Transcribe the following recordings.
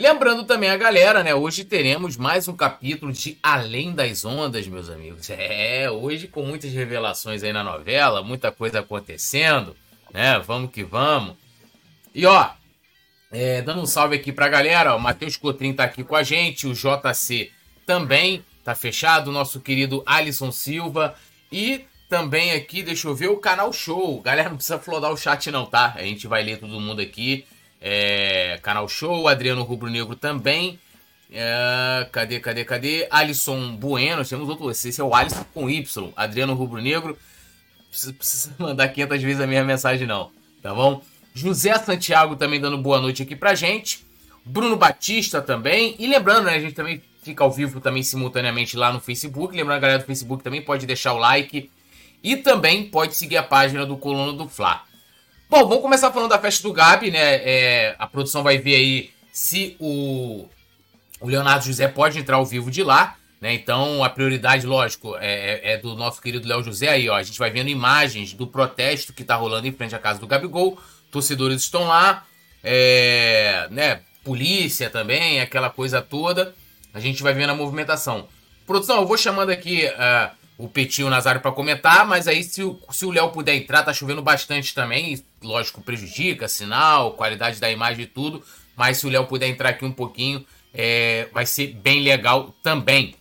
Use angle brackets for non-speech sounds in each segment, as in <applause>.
Lembrando também a galera, né? Hoje teremos mais um capítulo de Além das Ondas, meus amigos. É, hoje com muitas revelações aí na novela, muita coisa acontecendo, né? Vamos que vamos. E ó, é, dando um salve aqui pra galera, ó, o Matheus Cotrim tá aqui com a gente, o JC também tá fechado, o nosso querido Alisson Silva e também aqui, deixa eu ver, o canal Show. Galera, não precisa flodar o chat não, tá? A gente vai ler todo mundo aqui. É, canal Show, Adriano Rubro Negro também. É, cadê, cadê, cadê? Alisson Bueno, temos outro. Esse é o Alisson com Y. Adriano Rubro Negro. Precisa, precisa <laughs> mandar 500 vezes a minha mensagem, não. Tá bom? José Santiago também dando boa noite aqui pra gente. Bruno Batista também. E lembrando, né? A gente também fica ao vivo também simultaneamente lá no Facebook. Lembrando, a galera do Facebook também pode deixar o like. E também pode seguir a página do Coluna do Fla. Bom, vamos começar falando da festa do Gabi, né? É, a produção vai ver aí se o, o Leonardo José pode entrar ao vivo de lá, né? Então a prioridade, lógico, é, é, do nosso querido Léo José aí, ó. A gente vai vendo imagens do protesto que tá rolando em frente à casa do Gabigol. Torcedores estão lá, é, né? Polícia também, aquela coisa toda. A gente vai vendo a movimentação. Produção, eu vou chamando aqui. Uh, o Petinho e o Nazário para comentar, mas aí se o, se o Léo puder entrar, tá chovendo bastante também, e, lógico, prejudica, sinal, qualidade da imagem e tudo, mas se o Léo puder entrar aqui um pouquinho, é, vai ser bem legal também.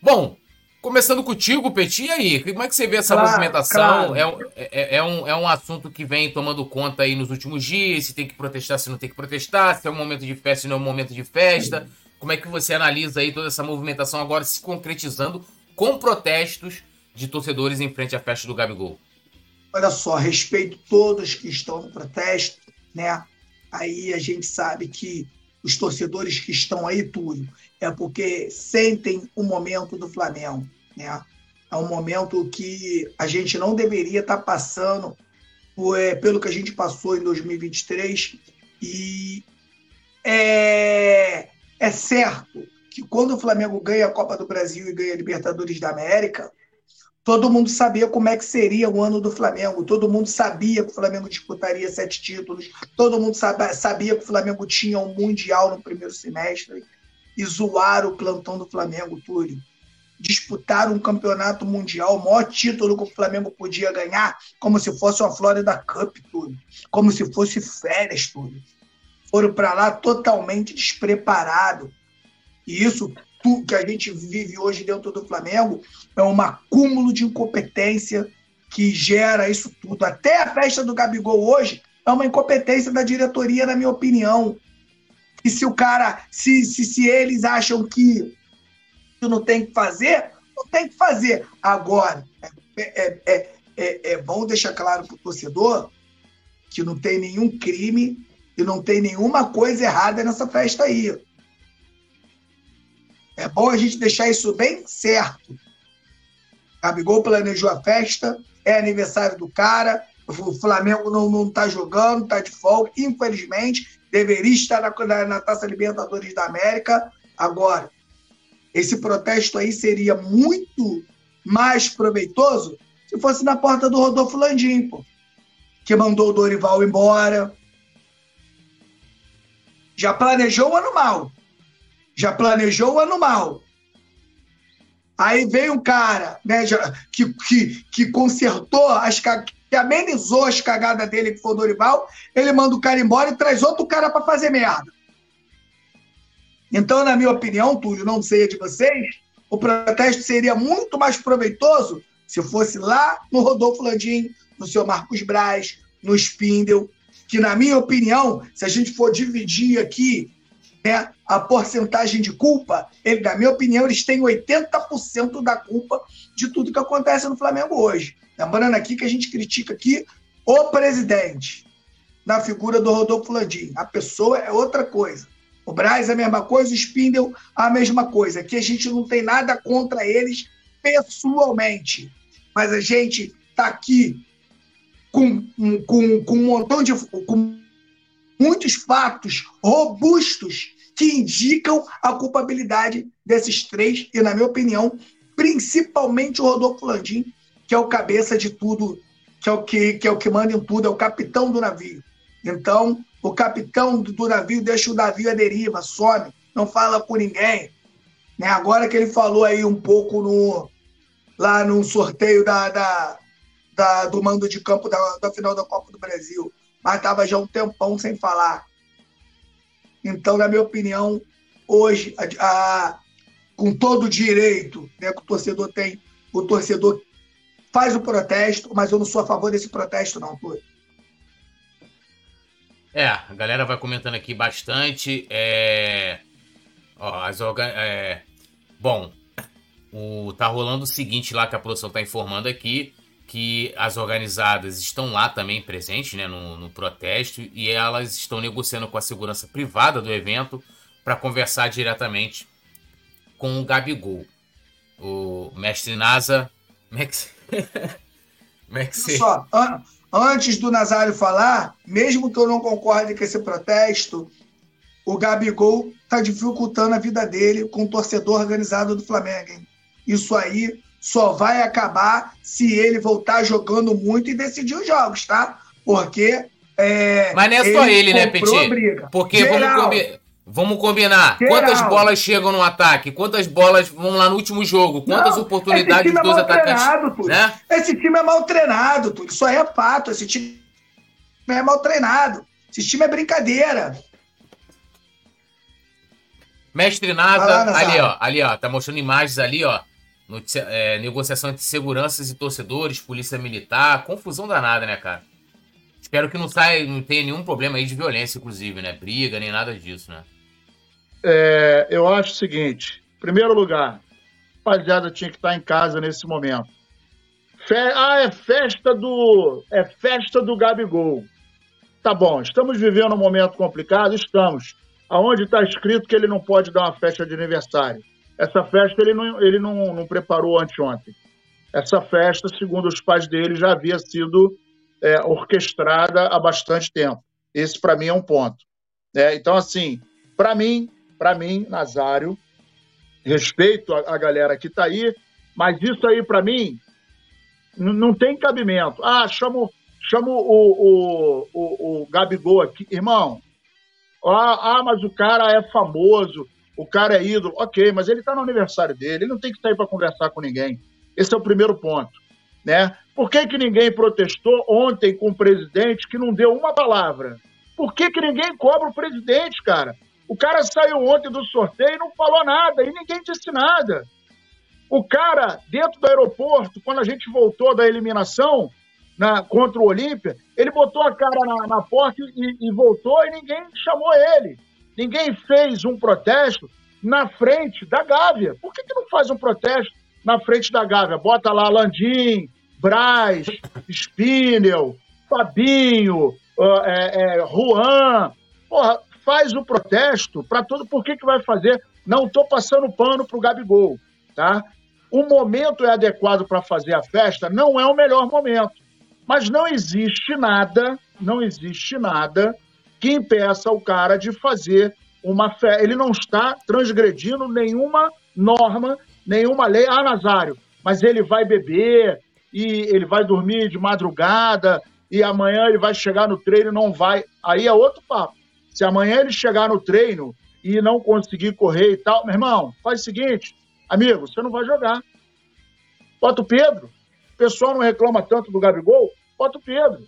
Bom, começando contigo, Petit, e aí, como é que você vê essa claro, movimentação? Claro. É, é, é, um, é um assunto que vem tomando conta aí nos últimos dias, se tem que protestar, se não tem que protestar, se é um momento de festa, se não é um momento de festa. Como é que você analisa aí toda essa movimentação agora se concretizando com protestos de torcedores em frente à festa do Gabigol? Olha só, respeito todos que estão no protesto, né? Aí a gente sabe que os torcedores que estão aí, Túlio, é porque sentem o momento do Flamengo, né? É um momento que a gente não deveria estar passando por, é, pelo que a gente passou em 2023 e é, é certo que quando o Flamengo ganha a Copa do Brasil e ganha a Libertadores da América, todo mundo sabia como é que seria o ano do Flamengo, todo mundo sabia que o Flamengo disputaria sete títulos, todo mundo sabia que o Flamengo tinha um Mundial no primeiro semestre, e zoar o plantão do Flamengo, Túlio. Disputar um campeonato mundial, o maior título que o Flamengo podia ganhar, como se fosse uma Florida Cup, Túlio. Como se fosse férias, Túlio. Foram para lá totalmente despreparados e isso que a gente vive hoje dentro do Flamengo é um acúmulo de incompetência que gera isso tudo. Até a festa do Gabigol hoje é uma incompetência da diretoria, na minha opinião. E se o cara, se, se, se eles acham que não tem que fazer, não tem que fazer. Agora, é, é, é, é, é bom deixar claro para o torcedor que não tem nenhum crime e não tem nenhuma coisa errada nessa festa aí. É bom a gente deixar isso bem certo. Gabigol planejou a festa, é aniversário do cara, o Flamengo não, tá jogando, tá de folga, infelizmente, deveria estar na, na Taça Libertadores da América. Agora, esse protesto aí seria muito mais proveitoso se fosse na porta do Rodolfo Landim, pô, que mandou o Dorival embora. Já planejou o ano mal já planejou o ano mal. Aí vem um cara né, já, que, que, que consertou, as, que amenizou as cagadas dele, que foi o Dorival, ele manda o cara embora e traz outro cara para fazer merda. Então, na minha opinião, Túlio, não sei a de vocês, o protesto seria muito mais proveitoso se fosse lá no Rodolfo Landim, no seu Marcos Braz, no Spindel, que, na minha opinião, se a gente for dividir aqui né, a porcentagem de culpa, ele, na minha opinião, eles têm 80% da culpa de tudo que acontece no Flamengo hoje. Lembrando aqui que a gente critica aqui o presidente, na figura do Rodolfo Landim. A pessoa é outra coisa. O Braz é a mesma coisa, o Spindle a mesma coisa. Aqui a gente não tem nada contra eles pessoalmente. Mas a gente está aqui com, com, com um montão de. Com muitos fatos robustos que indicam a culpabilidade desses três, e, na minha opinião, principalmente o Rodolfo Landim, que é o cabeça de tudo, que é o que, que, é o que manda em tudo, é o capitão do navio. Então, O capitão do navio deixa o navio à deriva, some, não fala com ninguém. Né? Agora que ele falou aí um pouco no, lá no sorteio da, da, da do mando de campo da, da final da Copa do Brasil, mas estava já um tempão sem falar. Então, na minha opinião, hoje, a, a, com todo direito né, que o torcedor tem, o torcedor faz o protesto, mas eu não sou a favor desse protesto, não, Túlio. É, a galera vai comentando aqui bastante. É... Ó, as. É... Bom, o... tá rolando o seguinte lá que a produção tá informando aqui, que as organizadas estão lá também presentes, né, no, no protesto, e elas estão negociando com a segurança privada do evento para conversar diretamente com o Gabigol. O mestre NASA. Max... <laughs> Max... Só, an antes do Nazário falar, mesmo que eu não concorde com esse protesto, o Gabigol está dificultando a vida dele com o torcedor organizado do Flamengo. Hein? Isso aí só vai acabar se ele voltar jogando muito e decidir os jogos, tá? Porque. É, Mas não é só ele, ele né, Petit? Porque vamos, combi vamos, combinar. Geral. Quantas bolas chegam no ataque? Quantas bolas vão lá no último jogo? Quantas não, oportunidades dos é atacantes? Treinado, né? Esse time é mal treinado, tudo. Isso aí é fato. Esse time é mal treinado. Esse time é brincadeira. Mestre Nasa, ali ó, ali ó, tá mostrando imagens ali ó, Noticia, é, negociação entre seguranças e torcedores, polícia militar, confusão danada, né, cara? Espero que não saia, não tenha nenhum problema aí de violência, inclusive, né? Briga, nem nada disso, né? É, eu acho o seguinte: primeiro lugar, rapaziada tinha que estar em casa nesse momento. Fe... Ah, é festa do. É festa do Gabigol. Tá bom, estamos vivendo um momento complicado? Estamos. Aonde está escrito que ele não pode dar uma festa de aniversário? Essa festa ele não, ele não, não preparou anteontem. Essa festa, segundo os pais dele, já havia sido é, orquestrada há bastante tempo. Esse, para mim, é um ponto. É, então, assim, para mim, para mim, Nazário, respeito a, a galera que está aí, mas isso aí, para mim, não tem cabimento. Ah, chamo, chamo o, o, o, o Gabigol aqui. Irmão, ah, ah, mas o cara é famoso o cara é ídolo, ok, mas ele está no aniversário dele, ele não tem que sair para conversar com ninguém. Esse é o primeiro ponto. Né? Por que, que ninguém protestou ontem com o presidente que não deu uma palavra? Por que, que ninguém cobra o presidente, cara? O cara saiu ontem do sorteio e não falou nada, e ninguém disse nada. O cara, dentro do aeroporto, quando a gente voltou da eliminação na, contra o Olímpia, ele botou a cara na, na porta e, e voltou e ninguém chamou ele. Ninguém fez um protesto na frente da Gávea. Por que, que não faz um protesto na frente da Gávea? Bota lá Landim, Braz, Spinel, Fabinho, uh, é, é, Juan. Porra, faz o protesto para todo. Por que, que vai fazer? Não estou passando pano para o Gabigol, tá? O momento é adequado para fazer a festa? Não é o melhor momento. Mas não existe nada, não existe nada que impeça o cara de fazer uma fé. Ele não está transgredindo nenhuma norma, nenhuma lei. Ah, Nazário, mas ele vai beber e ele vai dormir de madrugada e amanhã ele vai chegar no treino e não vai. Aí é outro papo. Se amanhã ele chegar no treino e não conseguir correr e tal, meu irmão, faz o seguinte, amigo, você não vai jogar. Bota o Pedro. O pessoal não reclama tanto do Gabigol, bota o Pedro.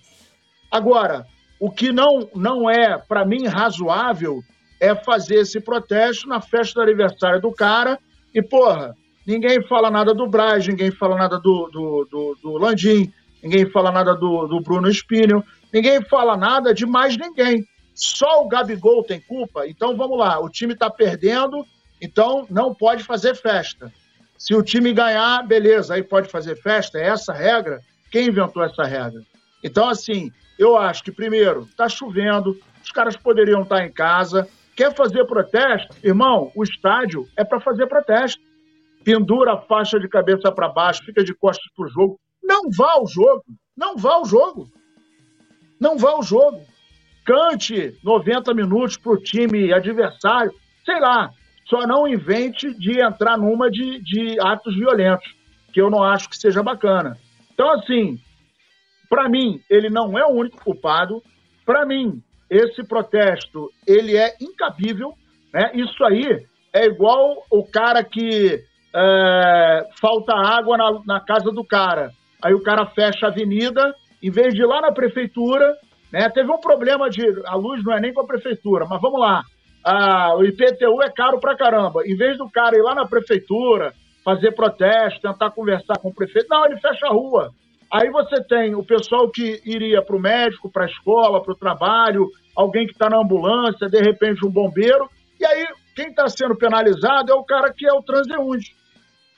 Agora, o que não, não é, para mim, razoável é fazer esse protesto na festa do aniversário do cara e, porra, ninguém fala nada do Braz, ninguém fala nada do, do, do, do Landim, ninguém fala nada do, do Bruno Espínio, ninguém fala nada de mais ninguém. Só o Gabigol tem culpa? Então vamos lá, o time está perdendo, então não pode fazer festa. Se o time ganhar, beleza, aí pode fazer festa, é essa a regra? Quem inventou essa regra? Então, assim, eu acho que, primeiro, está chovendo, os caras poderiam estar em casa. Quer fazer protesto? Irmão, o estádio é para fazer protesto. Pendura a faixa de cabeça para baixo, fica de costas para o jogo. Não vá ao jogo. Não vá ao jogo. Não vá ao jogo. Cante 90 minutos para o time adversário. Sei lá. Só não invente de entrar numa de, de atos violentos, que eu não acho que seja bacana. Então, assim, para mim, ele não é o único culpado. Para mim, esse protesto ele é incabível, né? Isso aí é igual o cara que é, falta água na, na, casa do cara. Aí o cara fecha a avenida, em vez de ir lá na prefeitura, né? Teve um problema de. A luz não é nem com a prefeitura, mas vamos lá. Ah, o IPTU é caro pra caramba. Em vez do cara ir lá na prefeitura, fazer protesto, tentar conversar com o prefeito, não, ele fecha a rua. Aí você tem o pessoal que iria para o médico, para a escola, para o trabalho, alguém que está na ambulância, de repente um bombeiro, e aí quem está sendo penalizado é o cara que é o transeunte,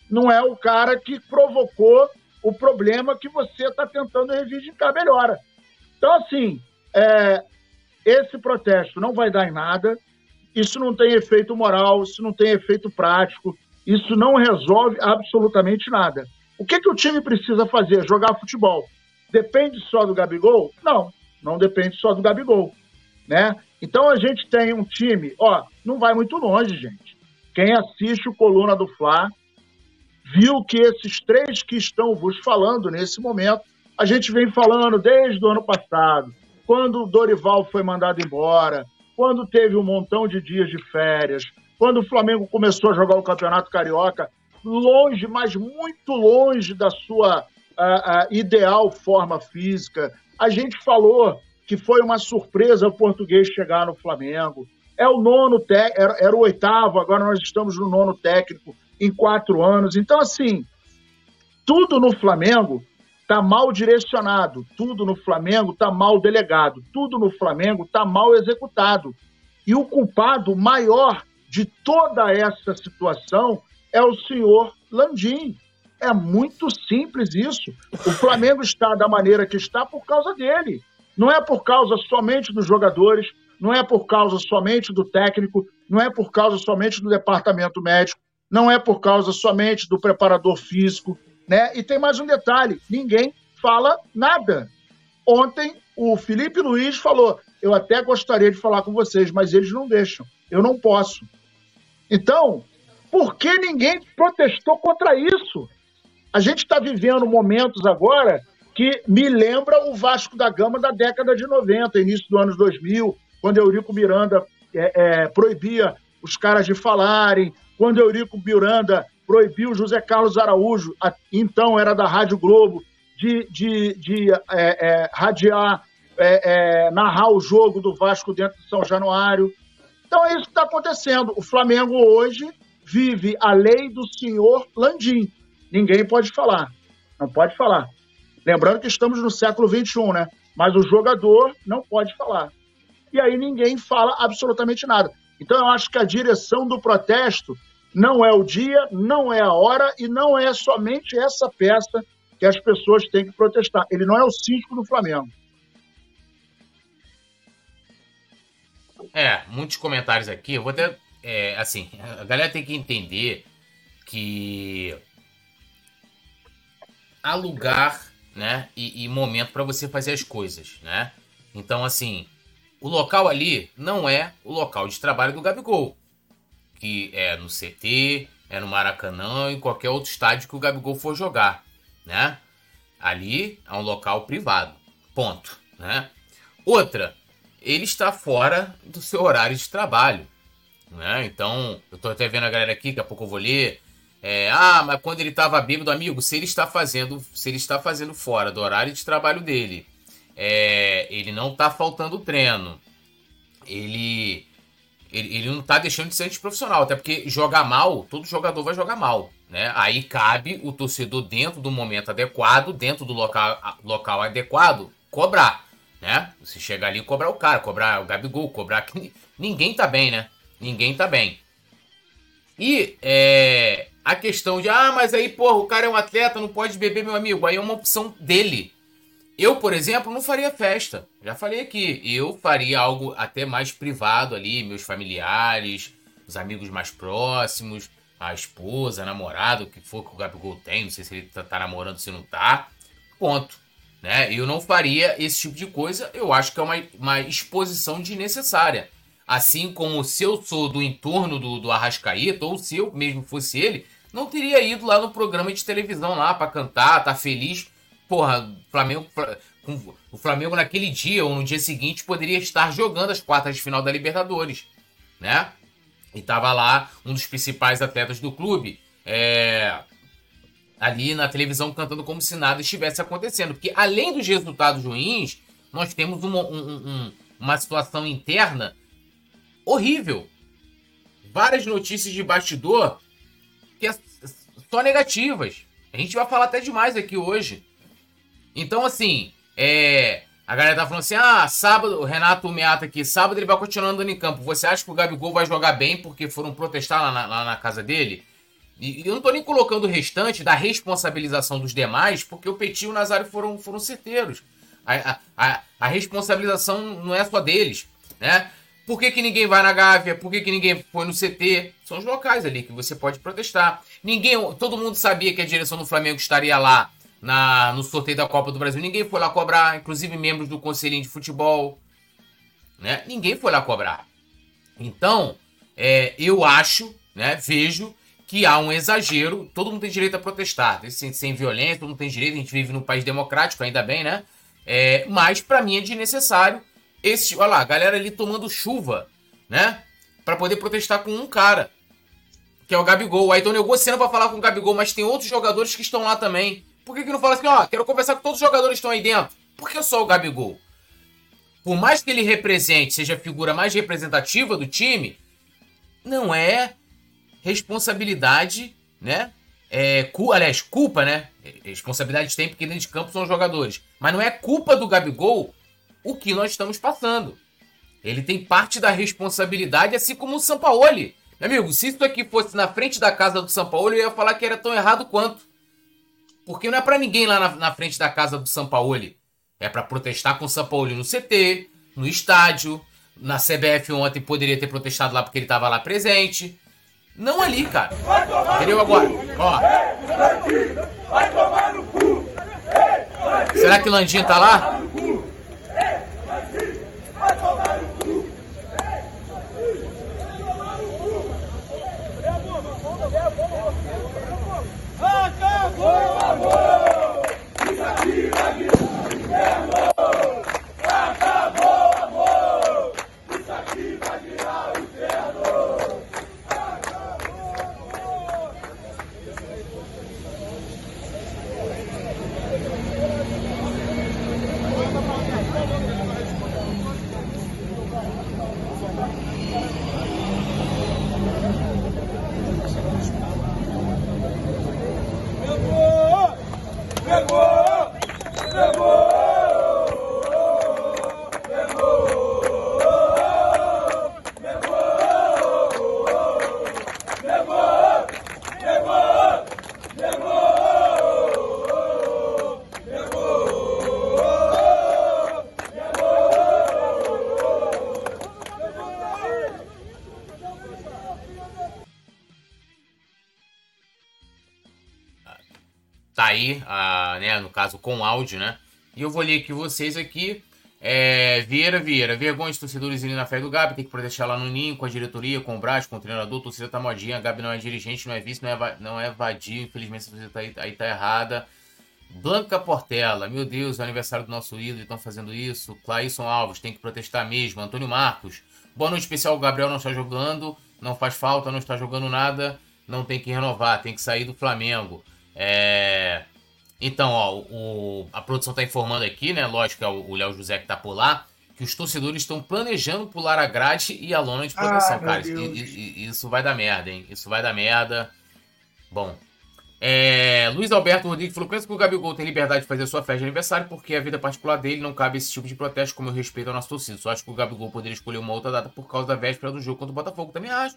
não é o cara que provocou o problema que você está tentando reivindicar melhora. Então, assim, é, esse protesto não vai dar em nada, isso não tem efeito moral, isso não tem efeito prático, isso não resolve absolutamente nada. O que, que o time precisa fazer? Jogar futebol. Depende só do Gabigol? Não, não depende só do Gabigol. Né? Então a gente tem um time, ó, não vai muito longe, gente. Quem assiste o Coluna do Fla viu que esses três que estão vos falando nesse momento, a gente vem falando desde o ano passado, quando o Dorival foi mandado embora, quando teve um montão de dias de férias, quando o Flamengo começou a jogar o Campeonato Carioca, longe, mas muito longe da sua uh, uh, ideal forma física. A gente falou que foi uma surpresa o português chegar no Flamengo. É o nono, era, era o oitavo, agora nós estamos no nono técnico em quatro anos. Então, assim, tudo no Flamengo está mal direcionado, tudo no Flamengo está mal delegado, tudo no Flamengo está mal executado. E o culpado maior de toda essa situação é o senhor Landim. É muito simples isso. O Flamengo <laughs> está da maneira que está por causa dele. Não é por causa somente dos jogadores, não é por causa somente do técnico, não é por causa somente do departamento médico, não é por causa somente do preparador físico, né? E tem mais um detalhe: ninguém fala nada. Ontem o Felipe Luiz falou: eu até gostaria de falar com vocês, mas eles não deixam. Eu não posso. Então, por que ninguém protestou contra isso? A gente está vivendo momentos agora que me lembra o Vasco da Gama da década de 90, início dos anos 2000, quando Eurico Miranda é, é, proibia os caras de falarem, quando Eurico Miranda proibiu José Carlos Araújo, então era da Rádio Globo, de, de, de é, é radiar, é, é, narrar o jogo do Vasco dentro de São Januário. Então é isso que está acontecendo. O Flamengo hoje vive a lei do senhor Landim. Ninguém pode falar. Não pode falar. Lembrando que estamos no século XXI, né? Mas o jogador não pode falar. E aí ninguém fala absolutamente nada. Então eu acho que a direção do protesto não é o dia, não é a hora e não é somente essa peça que as pessoas têm que protestar. Ele não é o síndico do Flamengo. É, muitos comentários aqui. Eu vou até é, assim, a galera tem que entender que há lugar, né, e, e momento para você fazer as coisas, né? Então, assim, o local ali não é o local de trabalho do Gabigol, que é no CT, é no Maracanã, em qualquer outro estádio que o Gabigol for jogar, né? Ali é um local privado, ponto, né? Outra, ele está fora do seu horário de trabalho. Né? Então, eu tô até vendo a galera aqui, daqui a pouco eu vou ler. É, ah, mas quando ele estava bêbado, amigo, se ele está fazendo, se ele está fazendo fora do horário de trabalho dele, é, ele não está faltando treino. Ele, ele, ele não está deixando de ser antiprofissional, até porque jogar mal, todo jogador vai jogar mal. Né? Aí cabe o torcedor, dentro do momento adequado, dentro do local, local adequado, cobrar. Né? Se chegar ali cobrar o cara, cobrar o Gabigol, cobrar que ninguém tá bem, né? Ninguém tá bem. E é, a questão de, ah, mas aí, porra, o cara é um atleta, não pode beber, meu amigo. Aí é uma opção dele. Eu, por exemplo, não faria festa. Já falei aqui. Eu faria algo até mais privado ali, meus familiares, os amigos mais próximos, a esposa, namorado, o que for que o Gabigol tem. Não sei se ele tá, tá namorando, se não tá. Ponto. Né? Eu não faria esse tipo de coisa. Eu acho que é uma, uma exposição desnecessária. Assim como se eu sou do entorno do, do Arrascaeta, ou se eu mesmo fosse ele, não teria ido lá no programa de televisão lá para cantar, tá feliz. porra, Flamengo, o Flamengo naquele dia ou no dia seguinte poderia estar jogando as quartas de final da Libertadores, né? E tava lá um dos principais atletas do clube, é, ali na televisão cantando como se nada estivesse acontecendo. Porque além dos resultados ruins, nós temos uma, um, um, uma situação interna horrível. Várias notícias de bastidor que é só negativas. A gente vai falar até demais aqui hoje. Então, assim, é, a galera tá falando assim: ah, sábado, o Renato Meata aqui, sábado ele vai continuar andando em campo. Você acha que o Gabigol vai jogar bem porque foram protestar lá na, lá na casa dele? E eu não tô nem colocando o restante da responsabilização dos demais, porque o Petit e o Nazário foram, foram certeiros. A, a, a, responsabilização não é só deles, né? Por que, que ninguém vai na Gávea? Por que, que ninguém foi no CT? São os locais ali que você pode protestar. Ninguém, todo mundo sabia que a direção do Flamengo estaria lá na, no sorteio da Copa do Brasil. Ninguém foi lá cobrar, inclusive membros do Conselhinho de Futebol. Né? Ninguém foi lá cobrar. Então, é, eu acho, né, vejo que há um exagero. Todo mundo tem direito a protestar, sem, sem violência, todo mundo tem direito. A gente vive num país democrático, ainda bem, né? É, mas para mim é desnecessário esse, olha lá, a galera ali tomando chuva, né? Para poder protestar com um cara, que é o Gabigol. Aí então negociando para falar com o Gabigol, mas tem outros jogadores que estão lá também. Por que, que não fala assim, ó, quero conversar com todos os jogadores que estão aí dentro? Por que só o Gabigol? Por mais que ele represente, seja a figura mais representativa do time, não é responsabilidade, né? É, cu, aliás, culpa, né? Responsabilidade tem porque dentro de campo são os jogadores. Mas não é culpa do Gabigol o que nós estamos passando. Ele tem parte da responsabilidade, assim como o Sampaoli. Meu amigo, se isso aqui fosse na frente da casa do Sampaoli, eu ia falar que era tão errado quanto. Porque não é para ninguém lá na, na, frente da casa do Sampaoli. É para protestar com o Sampaoli no CT, no estádio, na CBF ontem poderia ter protestado lá porque ele estava lá presente. Não ali, cara. Entendeu agora? Ó. Será que Landinho tá lá? Whoa! Caso com áudio, né? E eu vou ler aqui vocês aqui. É, Vieira, Vieira, vergonha de torcedores irem na fé do Gabi, tem que protestar lá no Ninho, com a diretoria, com o Brás, com o treinador, torcida tá modinha, a Gabi não é dirigente, não é vice, não é, não é vadio, infelizmente você tá aí, aí tá errada. Blanca Portela, meu Deus, é aniversário do nosso ídolo, estão fazendo isso. Claisson Alves, tem que protestar mesmo. Antônio Marcos, boa noite especial, o Gabriel não está jogando, não faz falta, não está jogando nada, não tem que renovar, tem que sair do Flamengo. É... Então, ó, o, a produção está informando aqui, né? Lógico que é o Léo José que está por lá, que os torcedores estão planejando pular a grade e a lona de proteção, ah, cara. Isso, isso vai dar merda, hein? Isso vai dar merda. Bom. É, Luiz Alberto Rodrigues falou: penso que o Gabigol tem liberdade de fazer sua festa de aniversário porque a vida particular dele não cabe esse tipo de protesto, como eu respeito ao nosso torcida. Só acho que o Gabigol poderia escolher uma outra data por causa da véspera do jogo contra o Botafogo. Também acho.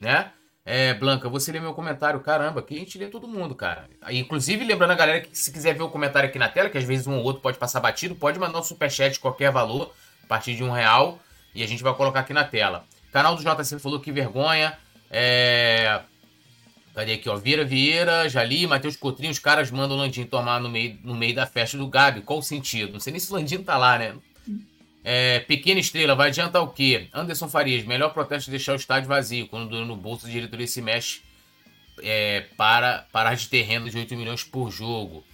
Né? É, Blanca, você lê meu comentário. Caramba, aqui a gente lê todo mundo, cara. Inclusive, lembrando a galera que se quiser ver o comentário aqui na tela, que às vezes um ou outro pode passar batido, pode mandar um superchat qualquer valor, a partir de um real, e a gente vai colocar aqui na tela. Canal do JC falou que vergonha. É... Cadê aqui, ó? Vieira Vieira, Jali, Matheus Cotrinho, os caras mandam o Landinho tomar no meio, no meio da festa do Gabi. Qual o sentido? Não sei nem se o Landinho tá lá, né? É, pequena estrela, vai adiantar o quê? Anderson Farias, melhor protesto é deixar o estádio vazio, quando no bolso da diretoria se mexe é, para parar de ter renda de 8 milhões por jogo.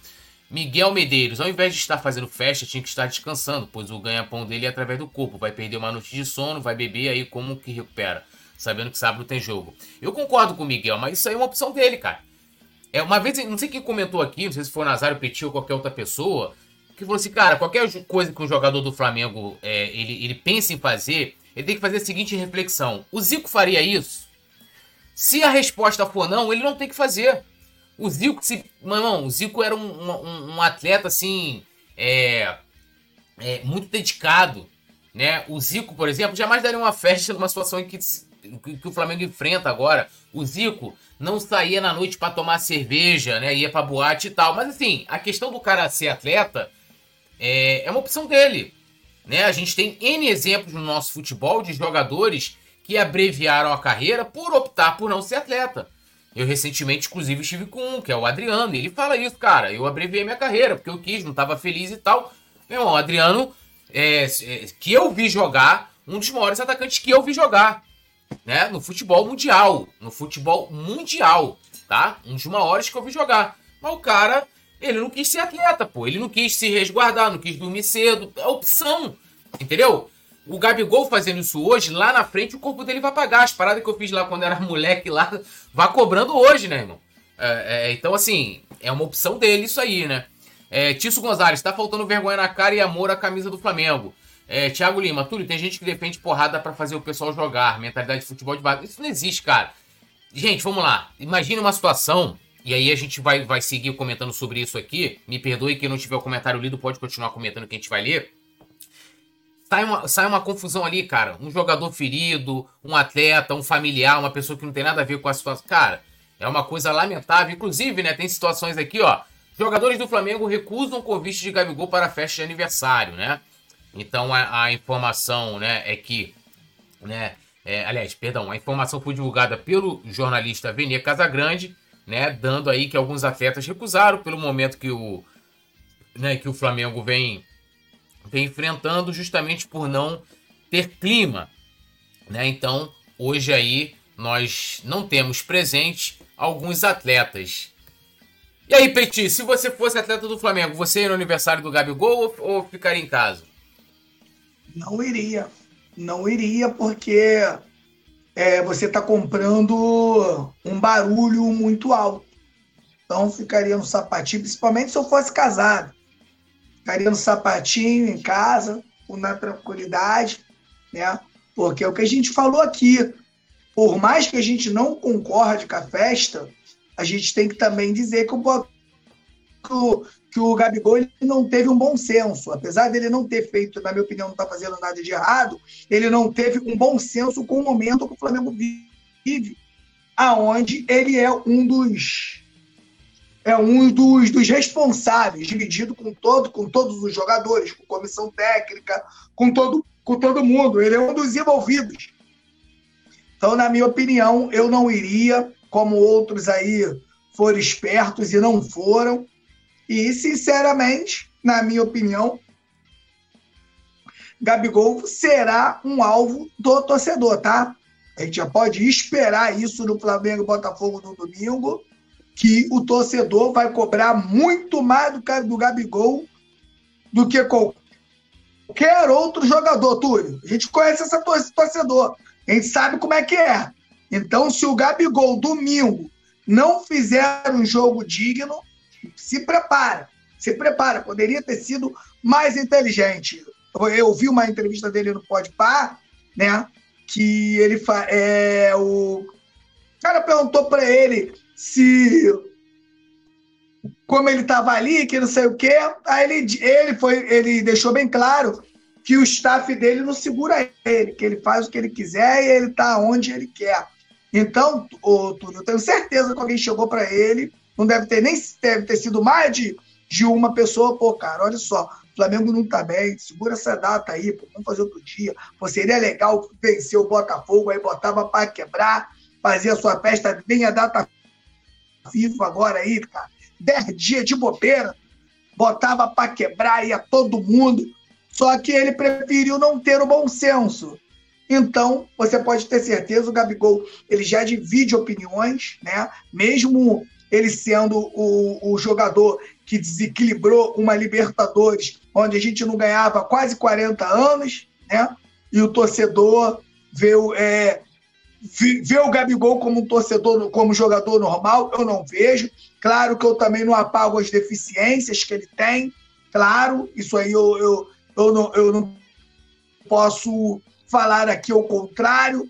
Miguel Medeiros, ao invés de estar fazendo festa, tinha que estar descansando, pois o ganha-pão dele é através do corpo. Vai perder uma noite de sono, vai beber, aí como que recupera? Sabendo que sábado tem jogo. Eu concordo com o Miguel, mas isso aí é uma opção dele, cara. É, uma vez, não sei quem comentou aqui, não sei se foi o Nazário Petit ou qualquer outra pessoa, que falou assim, cara, qualquer coisa que um jogador do Flamengo é, ele, ele pensa em fazer, ele tem que fazer a seguinte reflexão. O Zico faria isso? Se a resposta for não, ele não tem que fazer. O Zico, se, irmão, o Zico era um, um, um atleta assim, é, é, muito dedicado, né? O Zico, por exemplo, jamais daria uma festa numa situação em que, que, que o Flamengo enfrenta agora. O Zico não saía na noite para tomar cerveja, né? Ia para boate e tal. Mas assim, a questão do cara ser atleta é, é uma opção dele, né? A gente tem N exemplos no nosso futebol de jogadores que abreviaram a carreira por optar por não ser atleta. Eu recentemente, inclusive, estive com um, que é o Adriano, e ele fala isso, cara. Eu abreviei minha carreira, porque eu quis, não estava feliz e tal. Meu irmão, o Adriano, é, é, que eu vi jogar, um dos maiores atacantes que eu vi jogar, né? No futebol mundial. No futebol mundial, tá? Um dos maiores que eu vi jogar. Mas o cara, ele não quis ser atleta, pô. Ele não quis se resguardar, não quis dormir cedo. É opção, entendeu? O Gabigol fazendo isso hoje, lá na frente o corpo dele vai pagar. As paradas que eu fiz lá quando era <laughs> moleque lá, vai cobrando hoje, né, irmão? É, é, então, assim, é uma opção dele isso aí, né? É, Tício Gonzalez, tá faltando vergonha na cara e amor à camisa do Flamengo. É, Thiago Lima, Túlio, tem gente que defende porrada para fazer o pessoal jogar. Mentalidade de futebol de base. Isso não existe, cara. Gente, vamos lá. Imagine uma situação, e aí a gente vai, vai seguir comentando sobre isso aqui. Me perdoe quem não tiver o comentário lido, pode continuar comentando que a gente vai ler sai uma, sai uma confusão ali, cara. Um jogador ferido, um atleta, um familiar, uma pessoa que não tem nada a ver com a situação. Cara, é uma coisa lamentável. Inclusive, né, tem situações aqui, ó. Jogadores do Flamengo recusam convite de Gabigol para a festa de aniversário, né? Então a, a informação, né, é que, né, é, aliás, perdão, a informação foi divulgada pelo jornalista Venia Casagrande, né, dando aí que alguns atletas recusaram pelo momento que o, né, que o Flamengo vem vem enfrentando justamente por não ter clima. Né? Então, hoje aí nós não temos presente alguns atletas. E aí, Petit, se você fosse atleta do Flamengo, você ia no aniversário do Gabigol ou, ou ficaria em casa? Não iria. Não iria porque é, você está comprando um barulho muito alto. Então ficaria no sapatinho, principalmente se eu fosse casado ficaria no sapatinho em casa, na tranquilidade, né? Porque é o que a gente falou aqui. Por mais que a gente não concorde com a festa, a gente tem que também dizer que o, que o Gabigol ele não teve um bom senso. Apesar dele não ter feito, na minha opinião, não está fazendo nada de errado, ele não teve um bom senso com o momento que o Flamengo vive, aonde ele é um dos é um dos, dos responsáveis, dividido com todo, com todos os jogadores, com comissão técnica, com todo, com todo mundo. Ele é um dos envolvidos. Então, na minha opinião, eu não iria, como outros aí foram espertos e não foram. E, sinceramente, na minha opinião, Gabigol será um alvo do torcedor, tá? A gente já pode esperar isso no Flamengo e Botafogo no domingo que o torcedor vai cobrar muito mais do do Gabigol do que qualquer outro jogador, Túlio. A gente conhece essa torcedor, a gente sabe como é que é. Então, se o Gabigol domingo não fizer um jogo digno, se prepara, se prepara. Poderia ter sido mais inteligente. Eu vi uma entrevista dele no Podpah, né? Que ele é o cara perguntou para ele se como ele estava ali, que não sei o quê, aí ele, ele foi, ele deixou bem claro que o staff dele não segura ele, que ele faz o que ele quiser e ele está onde ele quer. Então, Túlio, eu tenho certeza que alguém chegou para ele, não deve ter nem deve ter sido mais de, de uma pessoa, pô, cara, olha só, o Flamengo não tá bem, segura essa data aí, pô, vamos fazer outro dia. Pô, seria legal vencer o Botafogo, aí botava para quebrar, fazia sua festa, nem a data FIFA agora aí, cara, 10 dias de bobeira, botava para quebrar, ia todo mundo. Só que ele preferiu não ter o bom senso. Então, você pode ter certeza, o Gabigol ele já divide opiniões, né? Mesmo ele sendo o, o jogador que desequilibrou uma Libertadores, onde a gente não ganhava quase 40 anos, né? E o torcedor vê, é, vê o Gabigol como um torcedor, como jogador normal, eu não vejo. Claro que eu também não apago as deficiências que ele tem, claro, isso aí eu, eu, eu, não, eu não posso falar aqui ao contrário,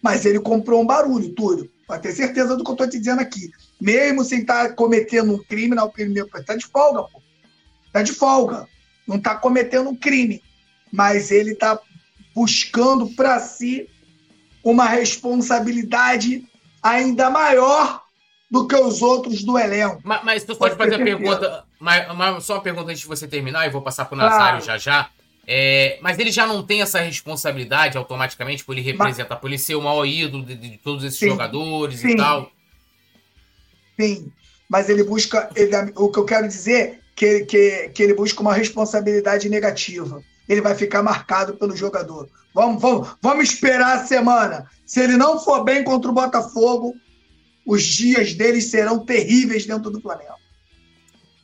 mas ele comprou um barulho, Túlio. Pode ter certeza do que eu estou te dizendo aqui. Mesmo sem estar tá cometendo um crime na opinião, está de folga, pô. Está de folga. Não está cometendo um crime. Mas ele está buscando para si uma responsabilidade ainda maior do que os outros do elenco. Mas, mas tu pode, pode fazer a pergunta, mas, mas, só uma pergunta antes de você terminar, e vou passar para o Nazário claro. já já. É, mas ele já não tem essa responsabilidade automaticamente, por ele representar, mas... por ele ser o maior ídolo de, de todos esses sim, jogadores sim, e tal. Sim, mas ele busca. Ele, o que eu quero dizer que, que, que ele busca uma responsabilidade negativa. Ele vai ficar marcado pelo jogador. Vamos, vamos, vamos esperar a semana. Se ele não for bem contra o Botafogo, os dias dele serão terríveis dentro do Flamengo.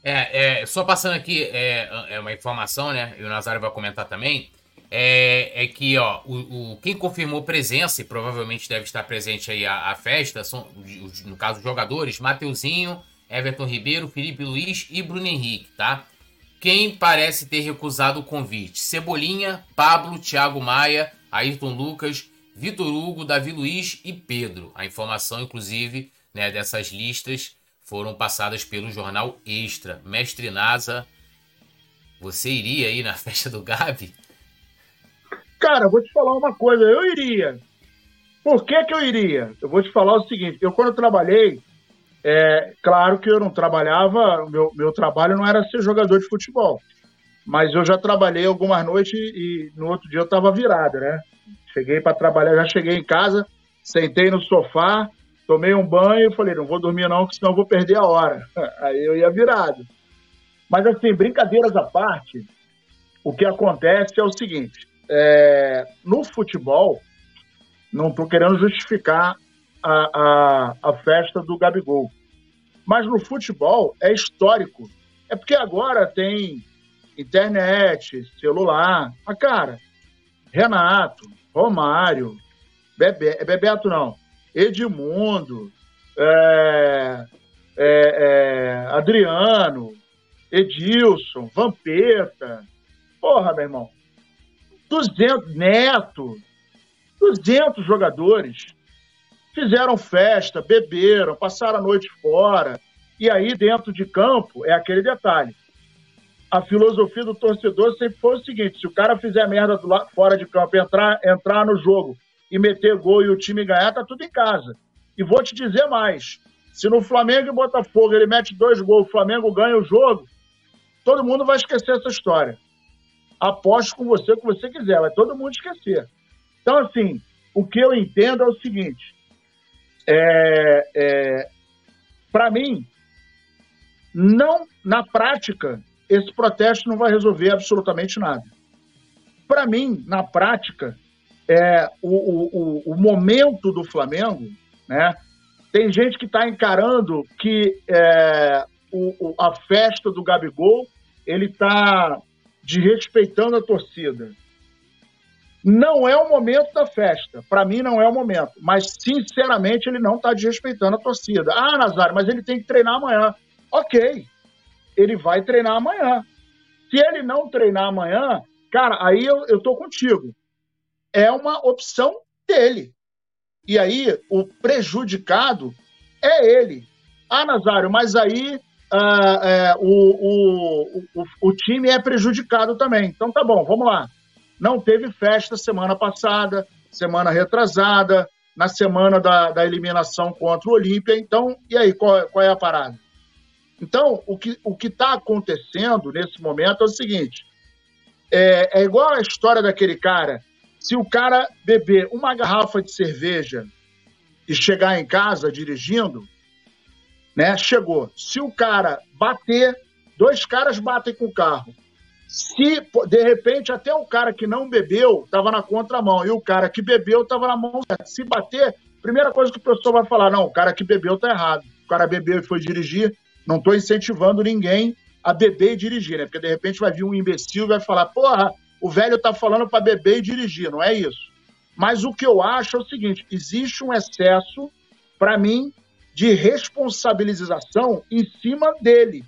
É, é, só passando aqui é, é, uma informação, né? E o Nazário vai comentar também. É, é que, ó, o, o, quem confirmou presença e provavelmente deve estar presente aí a, a festa são, no caso, os jogadores Mateuzinho, Everton Ribeiro, Felipe Luiz e Bruno Henrique, tá? Quem parece ter recusado o convite? Cebolinha, Pablo, Thiago Maia, Ayrton Lucas, Vitor Hugo, Davi Luiz e Pedro. A informação, inclusive, né, dessas listas foram passadas pelo jornal Extra. Mestre Nasa, você iria aí na <laughs> festa do Gabi? Cara, vou te falar uma coisa, eu iria. Por que, que eu iria? Eu vou te falar o seguinte: eu, quando eu trabalhei, é, claro que eu não trabalhava, meu, meu trabalho não era ser jogador de futebol, mas eu já trabalhei algumas noites e no outro dia eu estava virado, né? Cheguei para trabalhar, já cheguei em casa, sentei no sofá, Tomei um banho e falei, não vou dormir não, porque senão eu vou perder a hora. <laughs> Aí eu ia virado. Mas assim, brincadeiras à parte, o que acontece é o seguinte, é, no futebol, não estou querendo justificar a, a, a festa do Gabigol, mas no futebol é histórico. É porque agora tem internet, celular. a cara, Renato, Romário, Bebe, Bebeto não, Edmundo, é, é, é, Adriano, Edilson, Vampeta. Porra, meu irmão. 200, Neto, 200 jogadores fizeram festa, beberam, passaram a noite fora. E aí, dentro de campo, é aquele detalhe. A filosofia do torcedor sempre foi o seguinte: se o cara fizer merda do lado, fora de campo, entrar, entrar no jogo e meter gol e o time ganhar, tá tudo em casa. E vou te dizer mais: se no Flamengo e Botafogo ele mete dois gols, o Flamengo ganha o jogo, todo mundo vai esquecer essa história. Aposto com você o que você quiser, vai todo mundo esquecer. Então, assim, o que eu entendo é o seguinte: é, é, para mim, não na prática, esse protesto não vai resolver absolutamente nada. Para mim, na prática, é, o, o, o momento do Flamengo, né? Tem gente que está encarando que é, o, o, a festa do Gabigol ele está desrespeitando a torcida. Não é o momento da festa. Para mim, não é o momento. Mas, sinceramente, ele não está desrespeitando a torcida. Ah, Nazário, mas ele tem que treinar amanhã. Ok. Ele vai treinar amanhã. Se ele não treinar amanhã, cara, aí eu, eu tô contigo é uma opção dele. E aí, o prejudicado é ele. Ah, Nazário, mas aí ah, é, o, o, o, o time é prejudicado também. Então tá bom, vamos lá. Não teve festa semana passada, semana retrasada, na semana da, da eliminação contra o Olímpia. Então, e aí, qual, qual é a parada? Então, o que o está acontecendo nesse momento é o seguinte: é, é igual a história daquele cara se o cara beber uma garrafa de cerveja e chegar em casa dirigindo, né? Chegou. Se o cara bater, dois caras batem com o carro. Se, de repente, até o cara que não bebeu estava na contramão e o cara que bebeu estava na mão certa. Se bater, primeira coisa que o professor vai falar, não, o cara que bebeu está errado. O cara bebeu e foi dirigir, Não estou incentivando ninguém a beber e dirigir, né? Porque de repente vai vir um imbecil e vai falar: porra, o velho tá falando para beber e dirigir, não é isso. Mas o que eu acho é o seguinte: existe um excesso, para mim, de responsabilização em cima dele.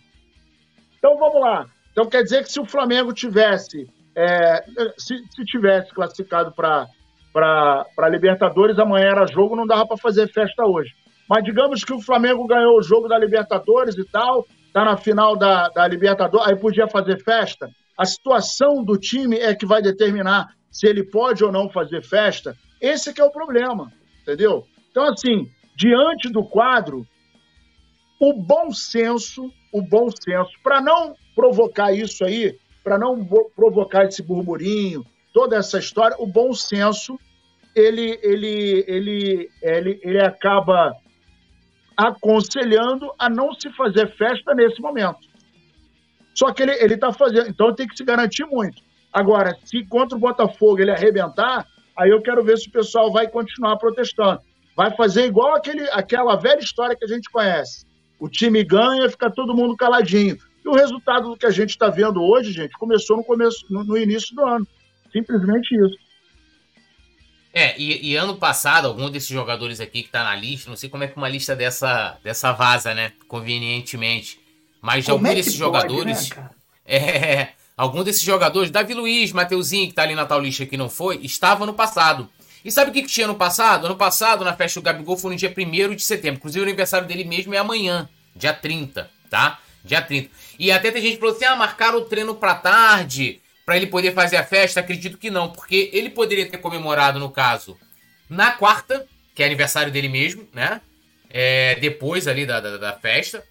Então vamos lá. Então quer dizer que se o Flamengo tivesse, é, se, se, tivesse classificado para para Libertadores, amanhã era jogo, não dava para fazer festa hoje. Mas digamos que o Flamengo ganhou o jogo da Libertadores e tal, tá na final da, da Libertadores, aí podia fazer festa. A situação do time é que vai determinar se ele pode ou não fazer festa. Esse é o problema, entendeu? Então, assim, diante do quadro, o bom senso, o bom senso, para não provocar isso aí, para não provocar esse burburinho, toda essa história, o bom senso ele, ele, ele, ele, ele acaba aconselhando a não se fazer festa nesse momento. Só que ele está fazendo, então tem que se garantir muito. Agora, se contra o Botafogo ele arrebentar, aí eu quero ver se o pessoal vai continuar protestando. Vai fazer igual aquele, aquela velha história que a gente conhece. O time ganha, fica todo mundo caladinho. E o resultado do que a gente está vendo hoje, gente, começou no começo, no, no início do ano. Simplesmente isso. É, e, e, ano passado, algum desses jogadores aqui que tá na lista, não sei como é que uma lista dessa, dessa vaza, né? Convenientemente. Mas como algum é desses pode, jogadores. Né, <laughs> é, algum desses jogadores, Davi Luiz, Mateuzinho, que tá ali na tal lista que não foi, estava no passado. E sabe o que, que tinha no passado? Ano passado, na festa do Gabigol, foi no dia 1 de setembro. Inclusive, o aniversário dele mesmo é amanhã, dia 30, tá? Dia 30. E até tem gente que falou assim: ah, marcaram o treino pra tarde para ele poder fazer a festa? Acredito que não, porque ele poderia ter comemorado, no caso, na quarta, que é aniversário dele mesmo, né? É, depois ali da, da, da, festa.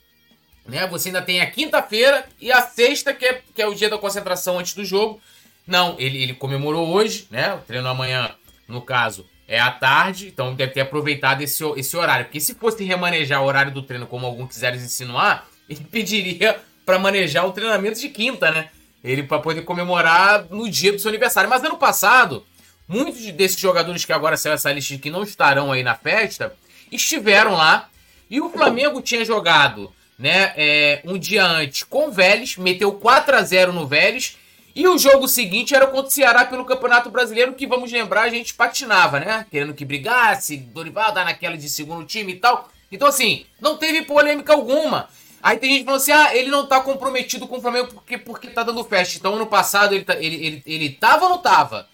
Né? Você ainda tem a quinta-feira e a sexta, que é, que é o dia da concentração antes do jogo. Não, ele, ele comemorou hoje, né? O treino amanhã, no caso, é à tarde, então deve ter aproveitado esse, esse horário. Porque se fosse remanejar o horário do treino, como alguns quiserem insinuar, <laughs> ele pediria para manejar o treinamento de quinta, né? Ele para poder comemorar no dia do seu aniversário. Mas ano passado, muitos desses jogadores que agora são essa lista que não estarão aí na festa, estiveram lá. E o Flamengo tinha jogado, né, é, um dia antes com o Vélez, meteu 4 a 0 no Vélez. E o jogo seguinte era contra o Ceará pelo Campeonato Brasileiro, que vamos lembrar, a gente patinava, né? Querendo que brigasse, Dorival dar naquela de segundo time e tal. Então, assim, não teve polêmica alguma. Aí tem gente falando assim: ah, ele não tá comprometido com o Flamengo porque, porque tá dando festa. Então, ano passado ele, tá, ele, ele, ele tava ou não tava?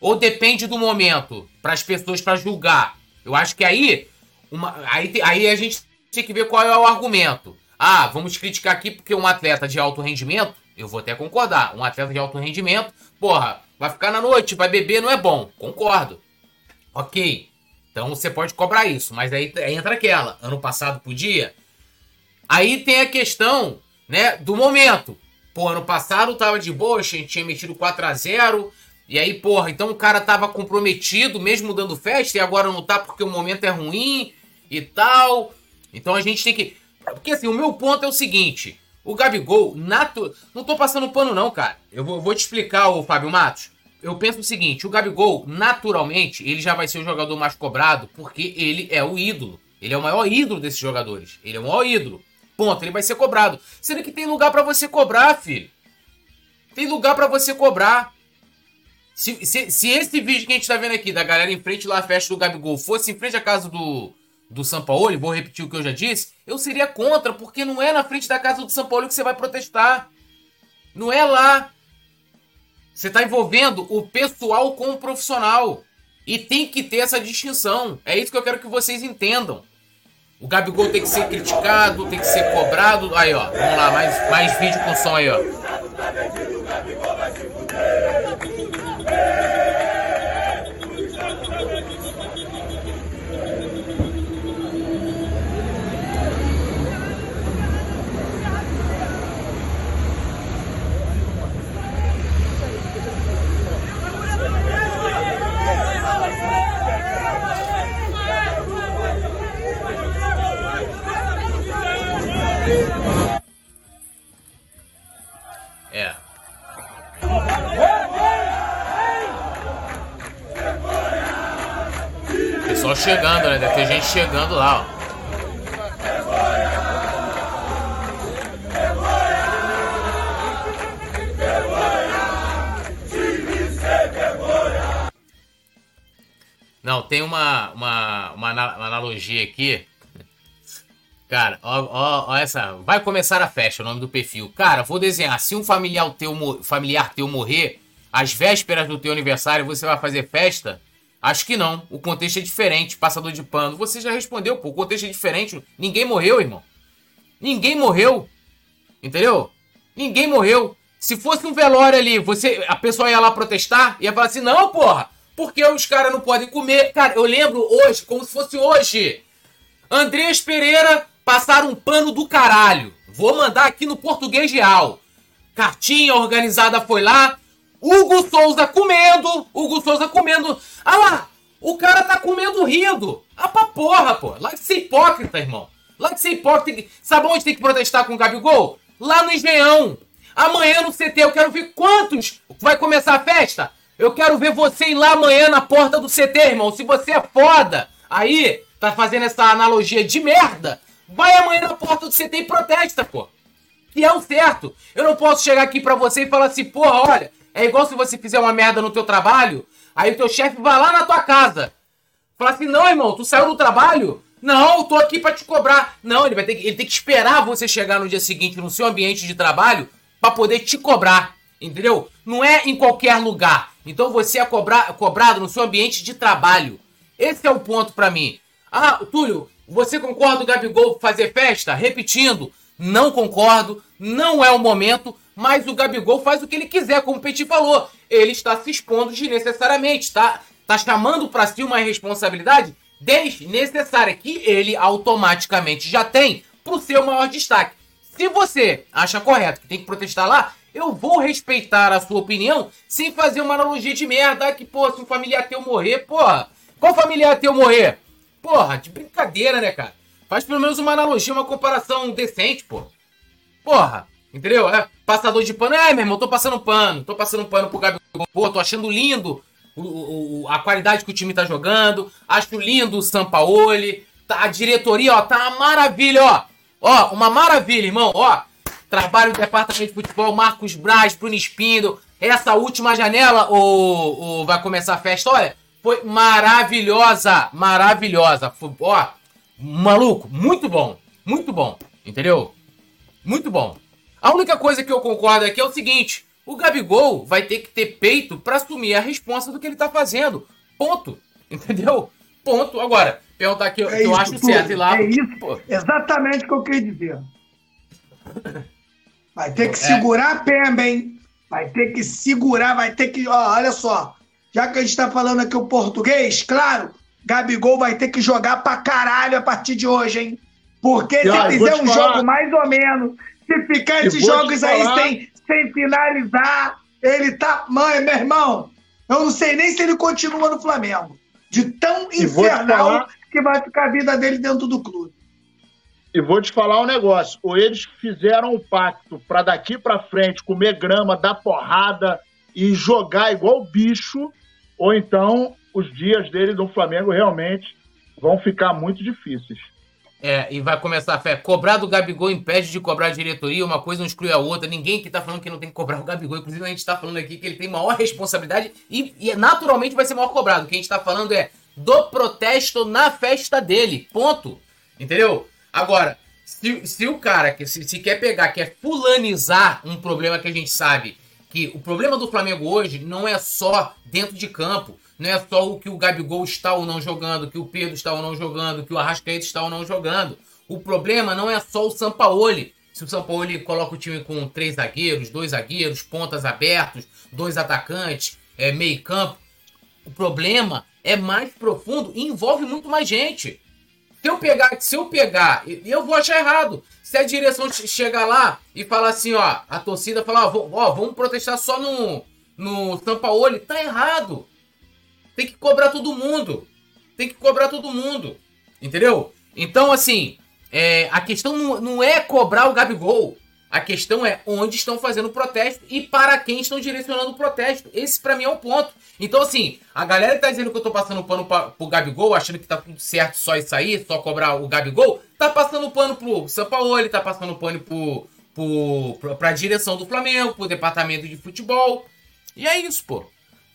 Ou depende do momento para as pessoas para julgar? Eu acho que aí, uma, aí, aí a gente tem que ver qual é o argumento. Ah, vamos criticar aqui porque um atleta de alto rendimento, eu vou até concordar, um atleta de alto rendimento, porra, vai ficar na noite, vai beber, não é bom. Concordo. Ok. Então você pode cobrar isso, mas aí, entra aquela. Ano passado podia? Aí tem a questão, né, do momento. Pô, ano passado tava de boa, a gente tinha metido 4 a 0 e aí, porra, então o cara tava comprometido, mesmo dando festa, e agora não tá porque o momento é ruim e tal. Então a gente tem que. Porque assim, o meu ponto é o seguinte: o Gabigol, natu... não tô passando pano, não, cara. Eu vou, te explicar, o Fábio Matos. Eu penso o seguinte: o Gabigol, naturalmente, ele já vai ser o jogador mais cobrado porque ele é o ídolo. Ele é o maior ídolo desses jogadores. Ele é o maior ídolo. Ponto. Ele vai ser cobrado. Sendo que tem lugar para você cobrar, filho. Tem lugar para você cobrar. Se, se, se, esse vídeo que a gente tá vendo aqui, da galera em frente lá à festa do Gabigol, fosse em frente à casa do, do São Paulo, vou repetir o que eu já disse, eu seria contra, porque não é na frente da casa do São Paulo que você vai protestar. Não é lá. Você está envolvendo o pessoal com o profissional. E tem que ter essa distinção. É isso que eu quero que vocês entendam. O Gabigol tem que ser criticado, tem que ser cobrado. Aí, ó. Vamos lá, mais, mais vídeo com som aí, ó. chegando, né? Deve ter gente chegando lá, ó. Não, tem uma, uma, uma, analogia aqui. Cara, ó, ó, ó, essa. Vai começar a festa, é o nome do perfil. Cara, vou desenhar. Se um familiar teu, familiar teu morrer, às vésperas do teu aniversário, você vai fazer festa? Acho que não. O contexto é diferente. Passador de pano. Você já respondeu, pô. O contexto é diferente. Ninguém morreu, irmão. Ninguém morreu. Entendeu? Ninguém morreu. Se fosse um velório ali, você, a pessoa ia lá protestar, ia falar assim: não, porra, porque os caras não podem comer. Cara, eu lembro hoje, como se fosse hoje. Andrés Pereira passaram um pano do caralho. Vou mandar aqui no português real. Cartinha organizada foi lá. Hugo Souza comendo. Hugo Souza comendo. Ah lá, o cara tá comendo rindo. Ah pra porra, pô. Lá de ser hipócrita, irmão. Lá de ser hipócrita. Sabe onde tem que protestar com o Gabigol? Lá no Engenhão. Amanhã no CT eu quero ver quantos vai começar a festa. Eu quero ver você ir lá amanhã na porta do CT, irmão. Se você é foda, aí tá fazendo essa analogia de merda, vai amanhã na porta do CT e protesta, pô. Que é o certo. Eu não posso chegar aqui pra você e falar assim, porra, olha, é igual se você fizer uma merda no teu trabalho, aí o teu chefe vai lá na tua casa. Fala assim, não, irmão, tu saiu do trabalho? Não, eu tô aqui para te cobrar. Não, ele vai ter que, ele tem que esperar você chegar no dia seguinte no seu ambiente de trabalho para poder te cobrar. Entendeu? Não é em qualquer lugar. Então você é cobrar, cobrado no seu ambiente de trabalho. Esse é o ponto para mim. Ah, Túlio, você concorda o Gabigol fazer festa? Repetindo, não concordo, não é o momento, mas o Gabigol faz o que ele quiser, como o Petit falou. Ele está se expondo desnecessariamente, tá, tá chamando para si uma responsabilidade desnecessária que ele automaticamente já tem pro seu maior destaque. Se você acha correto que tem que protestar lá, eu vou respeitar a sua opinião sem fazer uma analogia de merda que, pô, se um familiar teu morrer, porra, qual familiar teu morrer? Porra, de brincadeira, né, cara? Faz pelo menos uma analogia, uma comparação decente, pô. Porra, entendeu? É, passador de pano, é, meu irmão, tô passando pano, tô passando pano pro Gabigol, tô achando lindo o, o, a qualidade que o time tá jogando. Acho lindo o Sampaoli. Tá, a diretoria, ó, tá uma maravilha, ó. Ó, uma maravilha, irmão, ó. Trabalho do departamento de futebol, Marcos Braz, Bruno Espindo. Essa última janela, o, o vai começar a festa, olha, foi maravilhosa, maravilhosa. Ó, maluco, muito bom, muito bom, entendeu? Muito bom. A única coisa que eu concordo aqui é o seguinte: o Gabigol vai ter que ter peito para assumir a responsa do que ele tá fazendo. Ponto. <laughs> Entendeu? Ponto. Agora, perguntar aqui, é que eu acho tudo. certo. E lá, é isso. Pô. Exatamente o que eu queria dizer. <laughs> Vai ter que é. segurar a pemba, hein? Vai ter que segurar, vai ter que. Ó, olha só. Já que a gente tá falando aqui o português, claro, Gabigol vai ter que jogar pra caralho a partir de hoje, hein? Porque se ó, fizer um falar. jogo mais ou menos, se ficar esses jogos aí sem, sem finalizar. Ele tá. Mãe, meu irmão, eu não sei nem se ele continua no Flamengo. De tão infernal falar... que vai ficar a vida dele dentro do clube. E vou te falar um negócio. Ou eles fizeram um pacto para daqui para frente comer grama, dar porrada e jogar igual bicho, ou então os dias dele no Flamengo realmente vão ficar muito difíceis. É, e vai começar a fé. Cobrar do Gabigol impede de cobrar a diretoria, uma coisa não exclui a outra. Ninguém que tá falando que não tem que cobrar o Gabigol. Inclusive, a gente tá falando aqui que ele tem maior responsabilidade e, e naturalmente vai ser maior cobrado. O que a gente tá falando é do protesto na festa dele. Ponto. Entendeu? Agora, se, se o cara que se, se quer pegar, quer fulanizar um problema que a gente sabe que o problema do Flamengo hoje não é só dentro de campo. Não é só o que o Gabigol está ou não jogando, que o Pedro está ou não jogando, que o Arrascaeta está ou não jogando. O problema não é só o Sampaoli. Se o Sampaoli coloca o time com três zagueiros, dois zagueiros, pontas abertos, dois atacantes, é, meio campo. O problema é mais profundo e envolve muito mais gente. Se eu pegar, se eu pegar, eu vou achar errado. Se a direção chegar lá e falar assim, ó, a torcida falar, ó, vamos protestar só no, no Sampaoli, tá errado. Tem que cobrar todo mundo. Tem que cobrar todo mundo. Entendeu? Então, assim, é, a questão não, não é cobrar o Gabigol. A questão é onde estão fazendo o protesto e para quem estão direcionando o protesto. Esse para mim é o ponto. Então, assim, a galera que tá dizendo que eu tô passando pano pra, pro Gabigol, achando que tá tudo certo só isso aí, só cobrar o Gabigol, tá passando pano pro ele tá passando pano pro, pro, pro, pra direção do Flamengo, pro departamento de futebol. E é isso, pô.